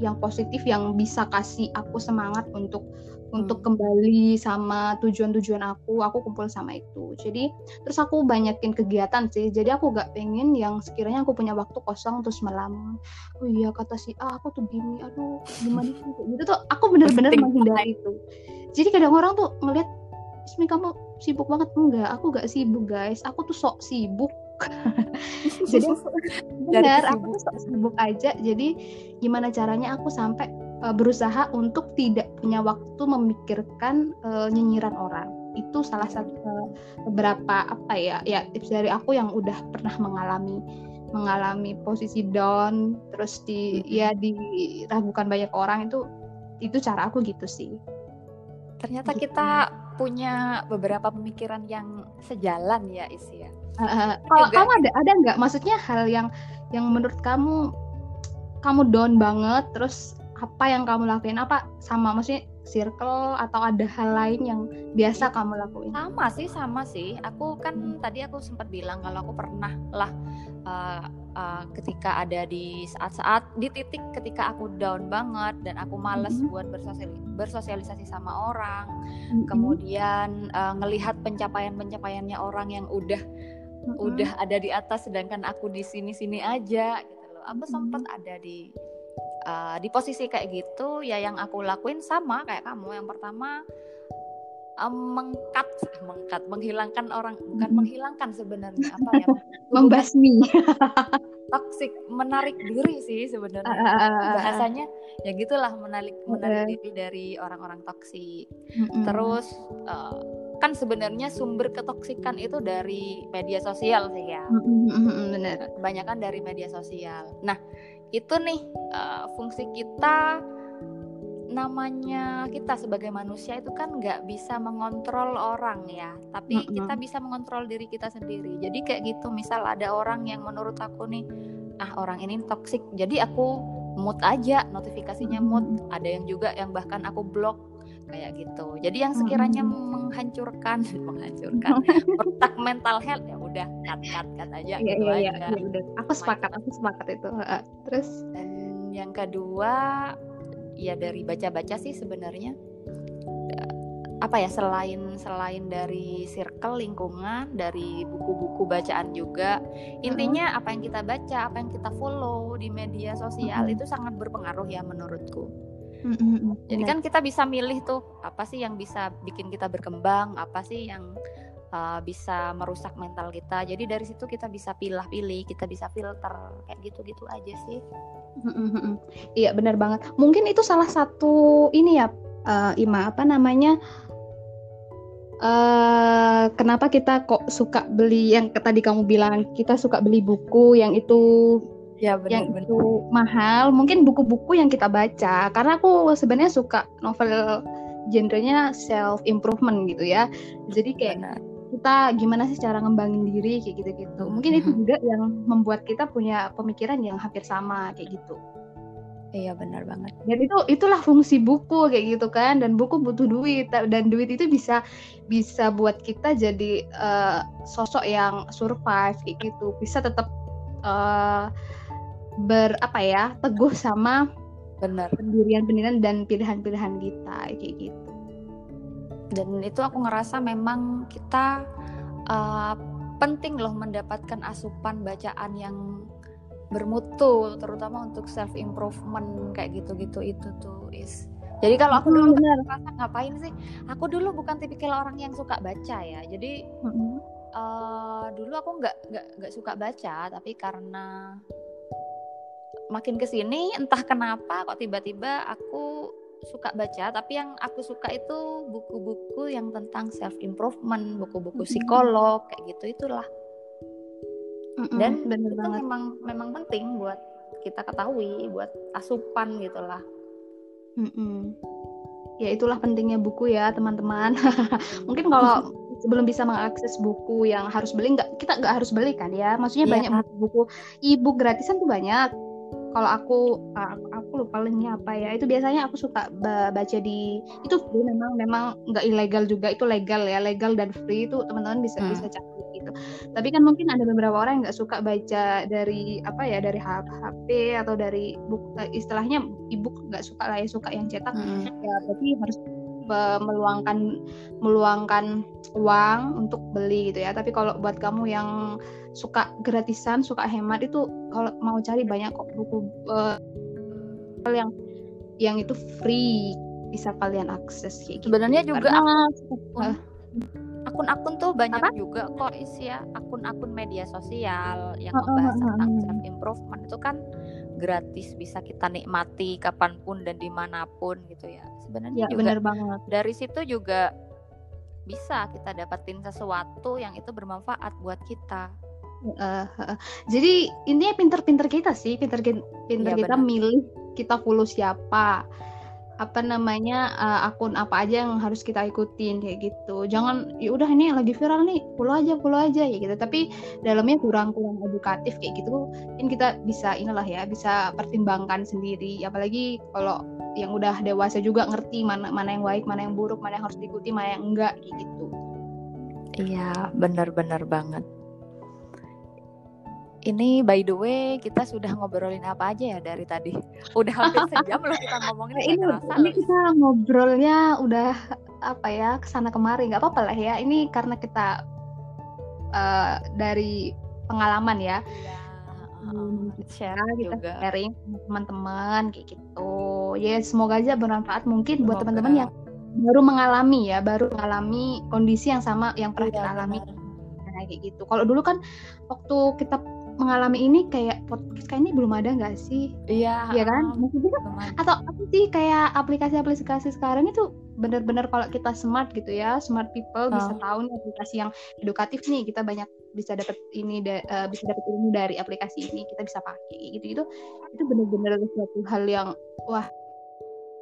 yang positif yang bisa kasih aku semangat untuk hmm. untuk kembali sama tujuan-tujuan aku aku kumpul sama itu. Jadi terus aku banyakin kegiatan sih. Jadi aku gak pengen yang sekiranya aku punya waktu kosong terus malam. Oh iya kata si ah aku tuh gini aduh gimana sih? Gitu tuh aku bener-bener menghindari itu. Jadi kadang orang tuh ngeliat Ismi kamu sibuk banget. Enggak aku gak sibuk guys. Aku tuh sok sibuk. Jadi benar aku tuh sibuk aja. Jadi gimana caranya aku sampai uh, berusaha untuk tidak punya waktu memikirkan uh, nyinyiran orang. Itu salah satu uh, beberapa apa ya ya tips dari aku yang udah pernah mengalami mengalami posisi down terus di hmm. ya diragukan banyak orang. Itu itu cara aku gitu sih. Ternyata gitu. kita punya beberapa pemikiran yang sejalan ya isi ya. Uh, kalau kamu ada ada nggak? Maksudnya hal yang yang menurut kamu kamu down banget terus apa yang kamu lakuin apa sama maksudnya circle atau ada hal lain yang biasa kamu lakuin sama sih sama sih aku kan hmm. tadi aku sempat bilang kalau aku pernah lah uh, uh, ketika ada di saat-saat di titik ketika aku down banget dan aku males hmm. buat bersosial, bersosialisasi sama orang hmm. kemudian uh, ngelihat pencapaian-pencapaiannya orang yang udah hmm. udah ada di atas sedangkan aku di sini-sini aja gitu aku sempat ada di uh, di posisi kayak gitu ya yang aku lakuin sama kayak kamu. Yang pertama um, mengkat mengkat menghilangkan orang bukan menghilangkan sebenarnya apa ya membasmi. toksik menarik diri sih sebenarnya. Uh, uh, uh, bahasanya ya gitulah menarik menarik diri dari orang-orang toksik terus uh, kan sebenarnya sumber ketoksikan itu dari media sosial sih ya. Benar kebanyakan dari media sosial. Nah itu nih uh, fungsi kita namanya kita sebagai manusia itu kan nggak bisa mengontrol orang ya tapi mm -hmm. kita bisa mengontrol diri kita sendiri. Jadi kayak gitu misal ada orang yang menurut aku nih ah orang ini toksik jadi aku mood aja notifikasinya mood. Ada yang juga yang bahkan aku blok kayak gitu. Jadi yang sekiranya menghancurkan menghancurkan merusak mental health ya udah cut cut cut aja yeah, gitu yeah, aja. Yeah, yeah, aku sepakat aku sepakat itu terus? Dan yang kedua ya dari baca-baca sih sebenarnya apa ya selain selain dari circle lingkungan dari buku-buku bacaan juga intinya apa yang kita baca apa yang kita follow di media sosial itu sangat berpengaruh ya menurutku jadi kan kita bisa milih tuh apa sih yang bisa bikin kita berkembang apa sih yang uh, bisa merusak mental kita. Jadi dari situ kita bisa pilih-pilih kita bisa filter kayak gitu-gitu aja sih. Iya benar banget. Mungkin itu salah satu ini ya uh, Ima apa namanya uh, kenapa kita kok suka beli yang tadi kamu bilang kita suka beli buku yang itu ya benar, yang benar. itu mahal. Mungkin buku-buku yang kita baca karena aku sebenarnya suka novel genrenya self improvement gitu ya. Jadi kayak benar kita gimana sih cara ngembangin diri kayak gitu-gitu. Mungkin itu juga yang membuat kita punya pemikiran yang hampir sama kayak gitu. Iya benar banget. Dan itu itulah fungsi buku kayak gitu kan. Dan buku butuh duit dan duit itu bisa bisa buat kita jadi uh, sosok yang survive kayak gitu. Bisa tetap uh, ber apa ya teguh sama benar. pendirian-pendirian dan pilihan-pilihan kita kayak gitu. Dan itu aku ngerasa memang kita uh, penting loh mendapatkan asupan bacaan yang bermutu terutama untuk self improvement kayak gitu-gitu. Itu tuh is. Jadi kalau aku dulu kan ngerasa ngapain sih? Aku dulu bukan tipikal orang yang suka baca ya. Jadi mm-hmm. uh, dulu aku nggak nggak nggak suka baca tapi karena makin ke sini entah kenapa kok tiba-tiba aku suka baca tapi yang aku suka itu buku-buku yang tentang self improvement buku-buku psikolog kayak gitu itulah. Dan Bener itu banget. memang memang penting buat kita ketahui buat asupan gitulah. Mm-mm. ya itulah pentingnya buku ya teman-teman. Mungkin kalau sebelum bisa mengakses buku yang harus beli nggak kita nggak harus beli kan ya? Maksudnya yeah. banyak buku e-book gratisan tuh banyak kalau aku aku lupa linknya apa ya. Itu biasanya aku suka baca di itu free memang memang nggak ilegal juga. Itu legal ya legal dan free itu teman-teman bisa hmm. bisa cari gitu. Tapi kan mungkin ada beberapa orang yang nggak suka baca dari apa ya dari HP atau dari buku eh, istilahnya ebook nggak suka lah ya suka yang cetak. Hmm. ya berarti harus meluangkan meluangkan uang untuk beli gitu ya. Tapi kalau buat kamu yang suka gratisan suka hemat itu kalau mau cari banyak kok buku uh, yang yang itu free bisa kalian akses kayak gitu. sebenarnya juga Karena, uh, akun-akun tuh banyak Apa? juga kok isi ya akun-akun media sosial yang Oh, membahas oh, tentang self improvement itu kan gratis bisa kita nikmati kapan pun dan di mana pun gitu ya sebenarnya Ya juga bener banget. dari situ juga bisa kita dapetin sesuatu yang itu bermanfaat buat kita Eh, jadi intinya pinter-pinter kita sih, pinter pinter Iya, kita benar. milih kita follow siapa, apa namanya eh, akun apa aja yang harus kita ikutin kayak gitu. Jangan ya udah ini lagi viral nih, follow aja, follow aja ya gitu. Tapi dalamnya kurang kurang edukatif kayak gitu, mungkin kita bisa inilah ya, bisa pertimbangkan sendiri. Apalagi kalau yang udah dewasa juga ngerti mana mana yang baik, mana yang buruk, mana yang harus diikuti, mana yang enggak kayak gitu. iya benar-benar banget ini by the way kita sudah ngobrolin apa aja ya dari tadi? Udah hampir sejam loh kita ngomongin Nah, ini, kerasa ini loh. kita ngobrolnya udah apa ya ke sana kemari. Nggak apa-apa lah ya ini karena kita eh, dari pengalaman ya. Iya, Hmm, share Nah, kita juga. sharing teman-teman kayak gitu. Ya semoga aja bermanfaat mungkin buat Semoga. teman-teman yang baru mengalami ya baru mengalami kondisi yang sama yang pernah Iya, kita alami. benar. Nah, kayak gitu. Kalau dulu kan waktu kita mengalami ini kayak podcast kayak ini belum ada nggak sih? Iya Iya kan? maksudnya lumayan. atau apa sih kayak aplikasi-aplikasi sekarang itu benar-benar kalau kita smart gitu ya smart people bisa Oh. tahu nih aplikasi yang edukatif nih kita banyak bisa dapat ini da- eh, bisa dapat ilmu dari aplikasi ini kita bisa pakai gitu itu itu benar-benar suatu hal yang wah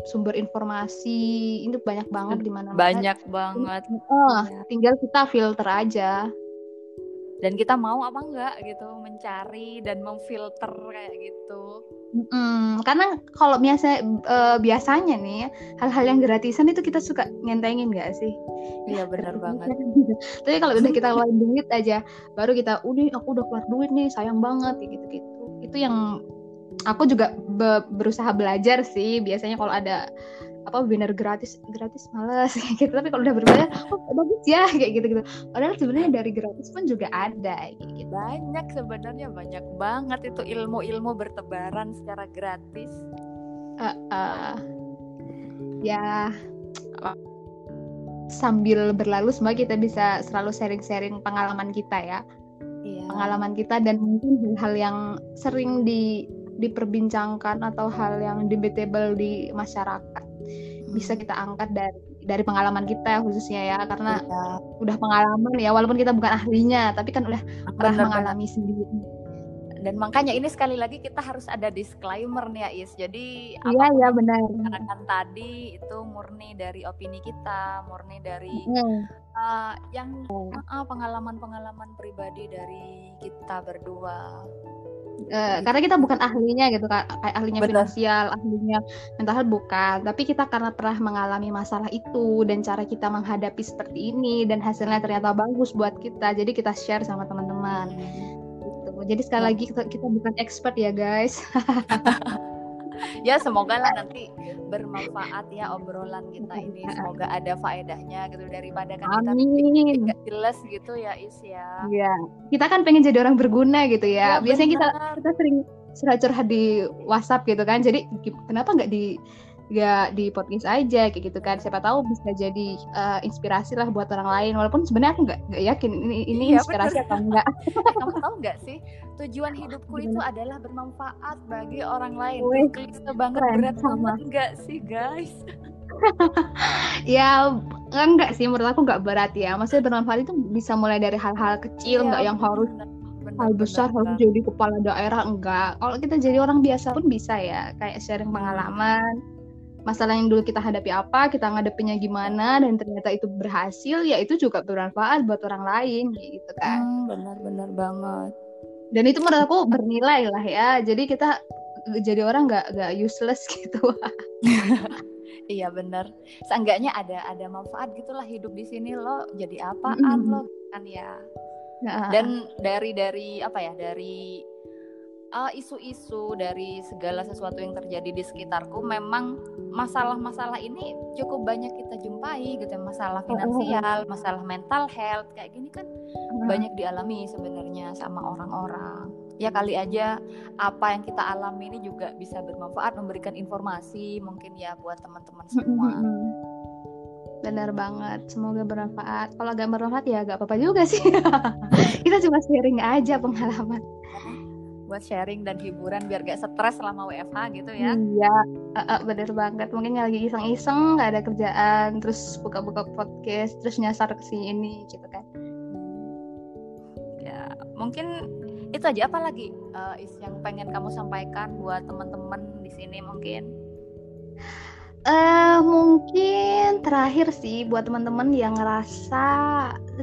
sumber informasi itu banyak banget di mana banyak banget. Oh, tinggal kita filter aja dan kita mau apa enggak gitu mencari dan memfilter kayak gitu Mm, karena kalau biasa eh, biasanya nih hal-hal yang gratisan itu kita suka ngentengin nggak sih? iya benar banget Tapi kalau udah kita keluarin duit aja, baru kita udah aku udah keluar duit nih, sayang banget kayak gitu-gitu. Itu yang aku juga be- berusaha belajar sih. Biasanya kalau ada apa webinar gratis gratis males kayak gitu. Tapi kalau udah berbayar oh bagus ya kayak gitu gitu padahal sebenarnya dari gratis pun juga ada kayak gitu. Banyak sebenarnya banyak banget itu ilmu-ilmu bertebaran secara gratis. Eh, eh, ya. Sambil berlalu semoga kita bisa selalu sharing-sharing pengalaman kita ya. Iya. Pengalaman kita dan mungkin hal-hal yang sering di diperbincangkan atau hal yang debatable di masyarakat bisa kita angkat dari dari pengalaman kita khususnya ya. Karena Iya, udah pengalaman ya walaupun kita bukan ahlinya tapi kan udah pernah mengalami sendiri. Dan makanya ini sekali lagi kita harus ada disclaimer nih ya Is. Jadi iya apa pun iya yang benar. bicarakan tadi itu murni dari opini kita murni dari Hmm. uh, yang uh, pengalaman-pengalaman pribadi dari kita berdua Eh, karena kita bukan ahlinya gitu kan kayak ahlinya Betul. finansial ahlinya mental health bukan. Tapi kita karena pernah mengalami masalah itu dan cara kita menghadapi seperti ini dan hasilnya ternyata bagus buat kita jadi kita share sama teman-teman. Gitu. Jadi sekali Ya. lagi kita, kita bukan expert ya guys ya semoga lah nanti bermanfaat ya obrolan kita ini. Iya. semoga ada faedahnya gitu daripada kan kita nggak jelas gitu ya Is ya. Ya kita kan pengen jadi orang berguna gitu ya. Ya, biasanya kita benar. kita sering curhat-curhat di WhatsApp gitu kan. Jadi kenapa nggak di nggak di podcast aja kayak gitu kan. Siapa tahu bisa jadi eh, inspirasi lah buat orang lain. Walaupun sebenarnya aku nggak nggak yakin ini ini Iya, inspirasi bener. atau enggak kamu tahu nggak sih tujuan hidupku itu adalah bermanfaat bagi orang lain. Klise banget keren, berat sama. banget nggak sih guys? Ya enggak sih menurut aku nggak berat ya. Maksudnya bermanfaat itu bisa mulai dari hal-hal kecil Iya, nggak yang harus hal besar harus jadi kepala daerah enggak kalau kita jadi orang biasa pun bisa ya kayak sharing pengalaman masalah yang dulu kita hadapi apa kita ngadepinnya gimana dan ternyata itu berhasil ya itu juga bermanfaat buat orang lain gitu kan. Hmm, benar-benar banget. Dan itu menurut aku bernilai lah ya. Jadi kita jadi orang nggak nggak useless gitu. Iya bener. Seenggaknya ada ada manfaat gitulah hidup di sini. Lo jadi apaan? Mm-mm. lo kan ya. Nah, Dan dari dari apa ya dari uh, isu-isu dari segala sesuatu yang terjadi di sekitarku memang masalah-masalah ini cukup banyak kita jumpai gitu ya. Masalah finansial, masalah mental health kayak gini kan banyak dialami sebenarnya sama orang-orang. Ya kali aja apa yang kita alami ini juga bisa bermanfaat memberikan informasi mungkin ya buat teman-teman semua. Benar banget semoga bermanfaat. Kalau gak bermanfaat ya gak apa-apa juga sih. Kita cuma sharing aja pengalaman buat sharing dan hiburan biar gak stres selama WFH gitu ya. Iya uh, uh, bener banget. Mungkin lagi iseng-iseng nggak ada kerjaan terus buka-buka podcast terus nyasar ke sini ini gitu kan. Ya mungkin itu aja. Apa lagi uh, is yang pengen kamu sampaikan buat teman-teman di sini mungkin? Uh, mungkin terakhir sih buat teman-teman yang ngerasa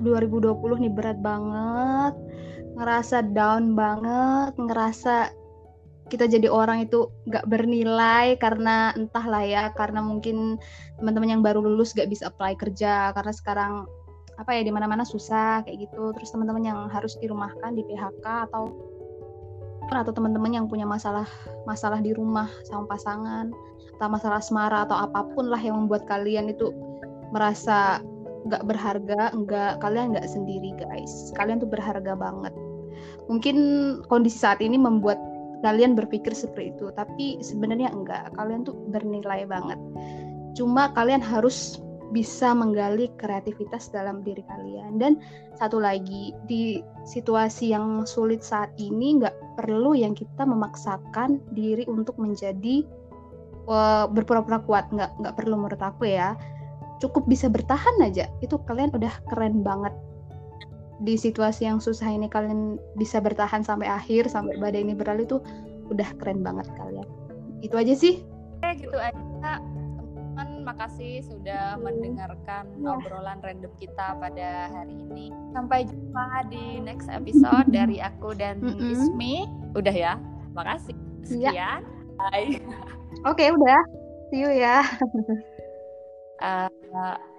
2020 nih berat banget, ngerasa down banget, ngerasa kita jadi orang itu gak bernilai karena entahlah ya, karena mungkin teman-teman yang baru lulus gak bisa apply kerja karena sekarang apa ya di mana-mana susah kayak gitu. Terus teman-teman yang harus dirumahkan di PHK atau atau teman-teman yang punya masalah masalah di rumah sama pasangan atau masalah asmara atau apa pun lah yang membuat kalian itu merasa nggak berharga, nggak kalian nggak sendiri guys. Kalian tuh berharga banget. Mungkin kondisi saat ini membuat kalian berpikir seperti itu, tapi sebenarnya enggak. Kalian tuh bernilai banget. Cuma kalian harus bisa menggali kreativitas dalam diri kalian. Dan satu lagi, di situasi yang sulit saat ini nggak perlu yang kita memaksakan diri untuk menjadi uh, berpura-pura kuat nggak nggak perlu menurut aku ya cukup bisa bertahan aja itu kalian udah keren banget di situasi yang susah ini kalian bisa bertahan sampai akhir sampai badai ini berlalu itu udah keren banget kalian itu aja sih Oke, gitu aja teman makasih sudah mendengarkan ya. obrolan random kita pada hari ini sampai jumpa di next episode dari aku dan mm -hmm. Ismi udah ya makasih iya. sekian ya. bye Oke, okay, udah. See you ya. uh,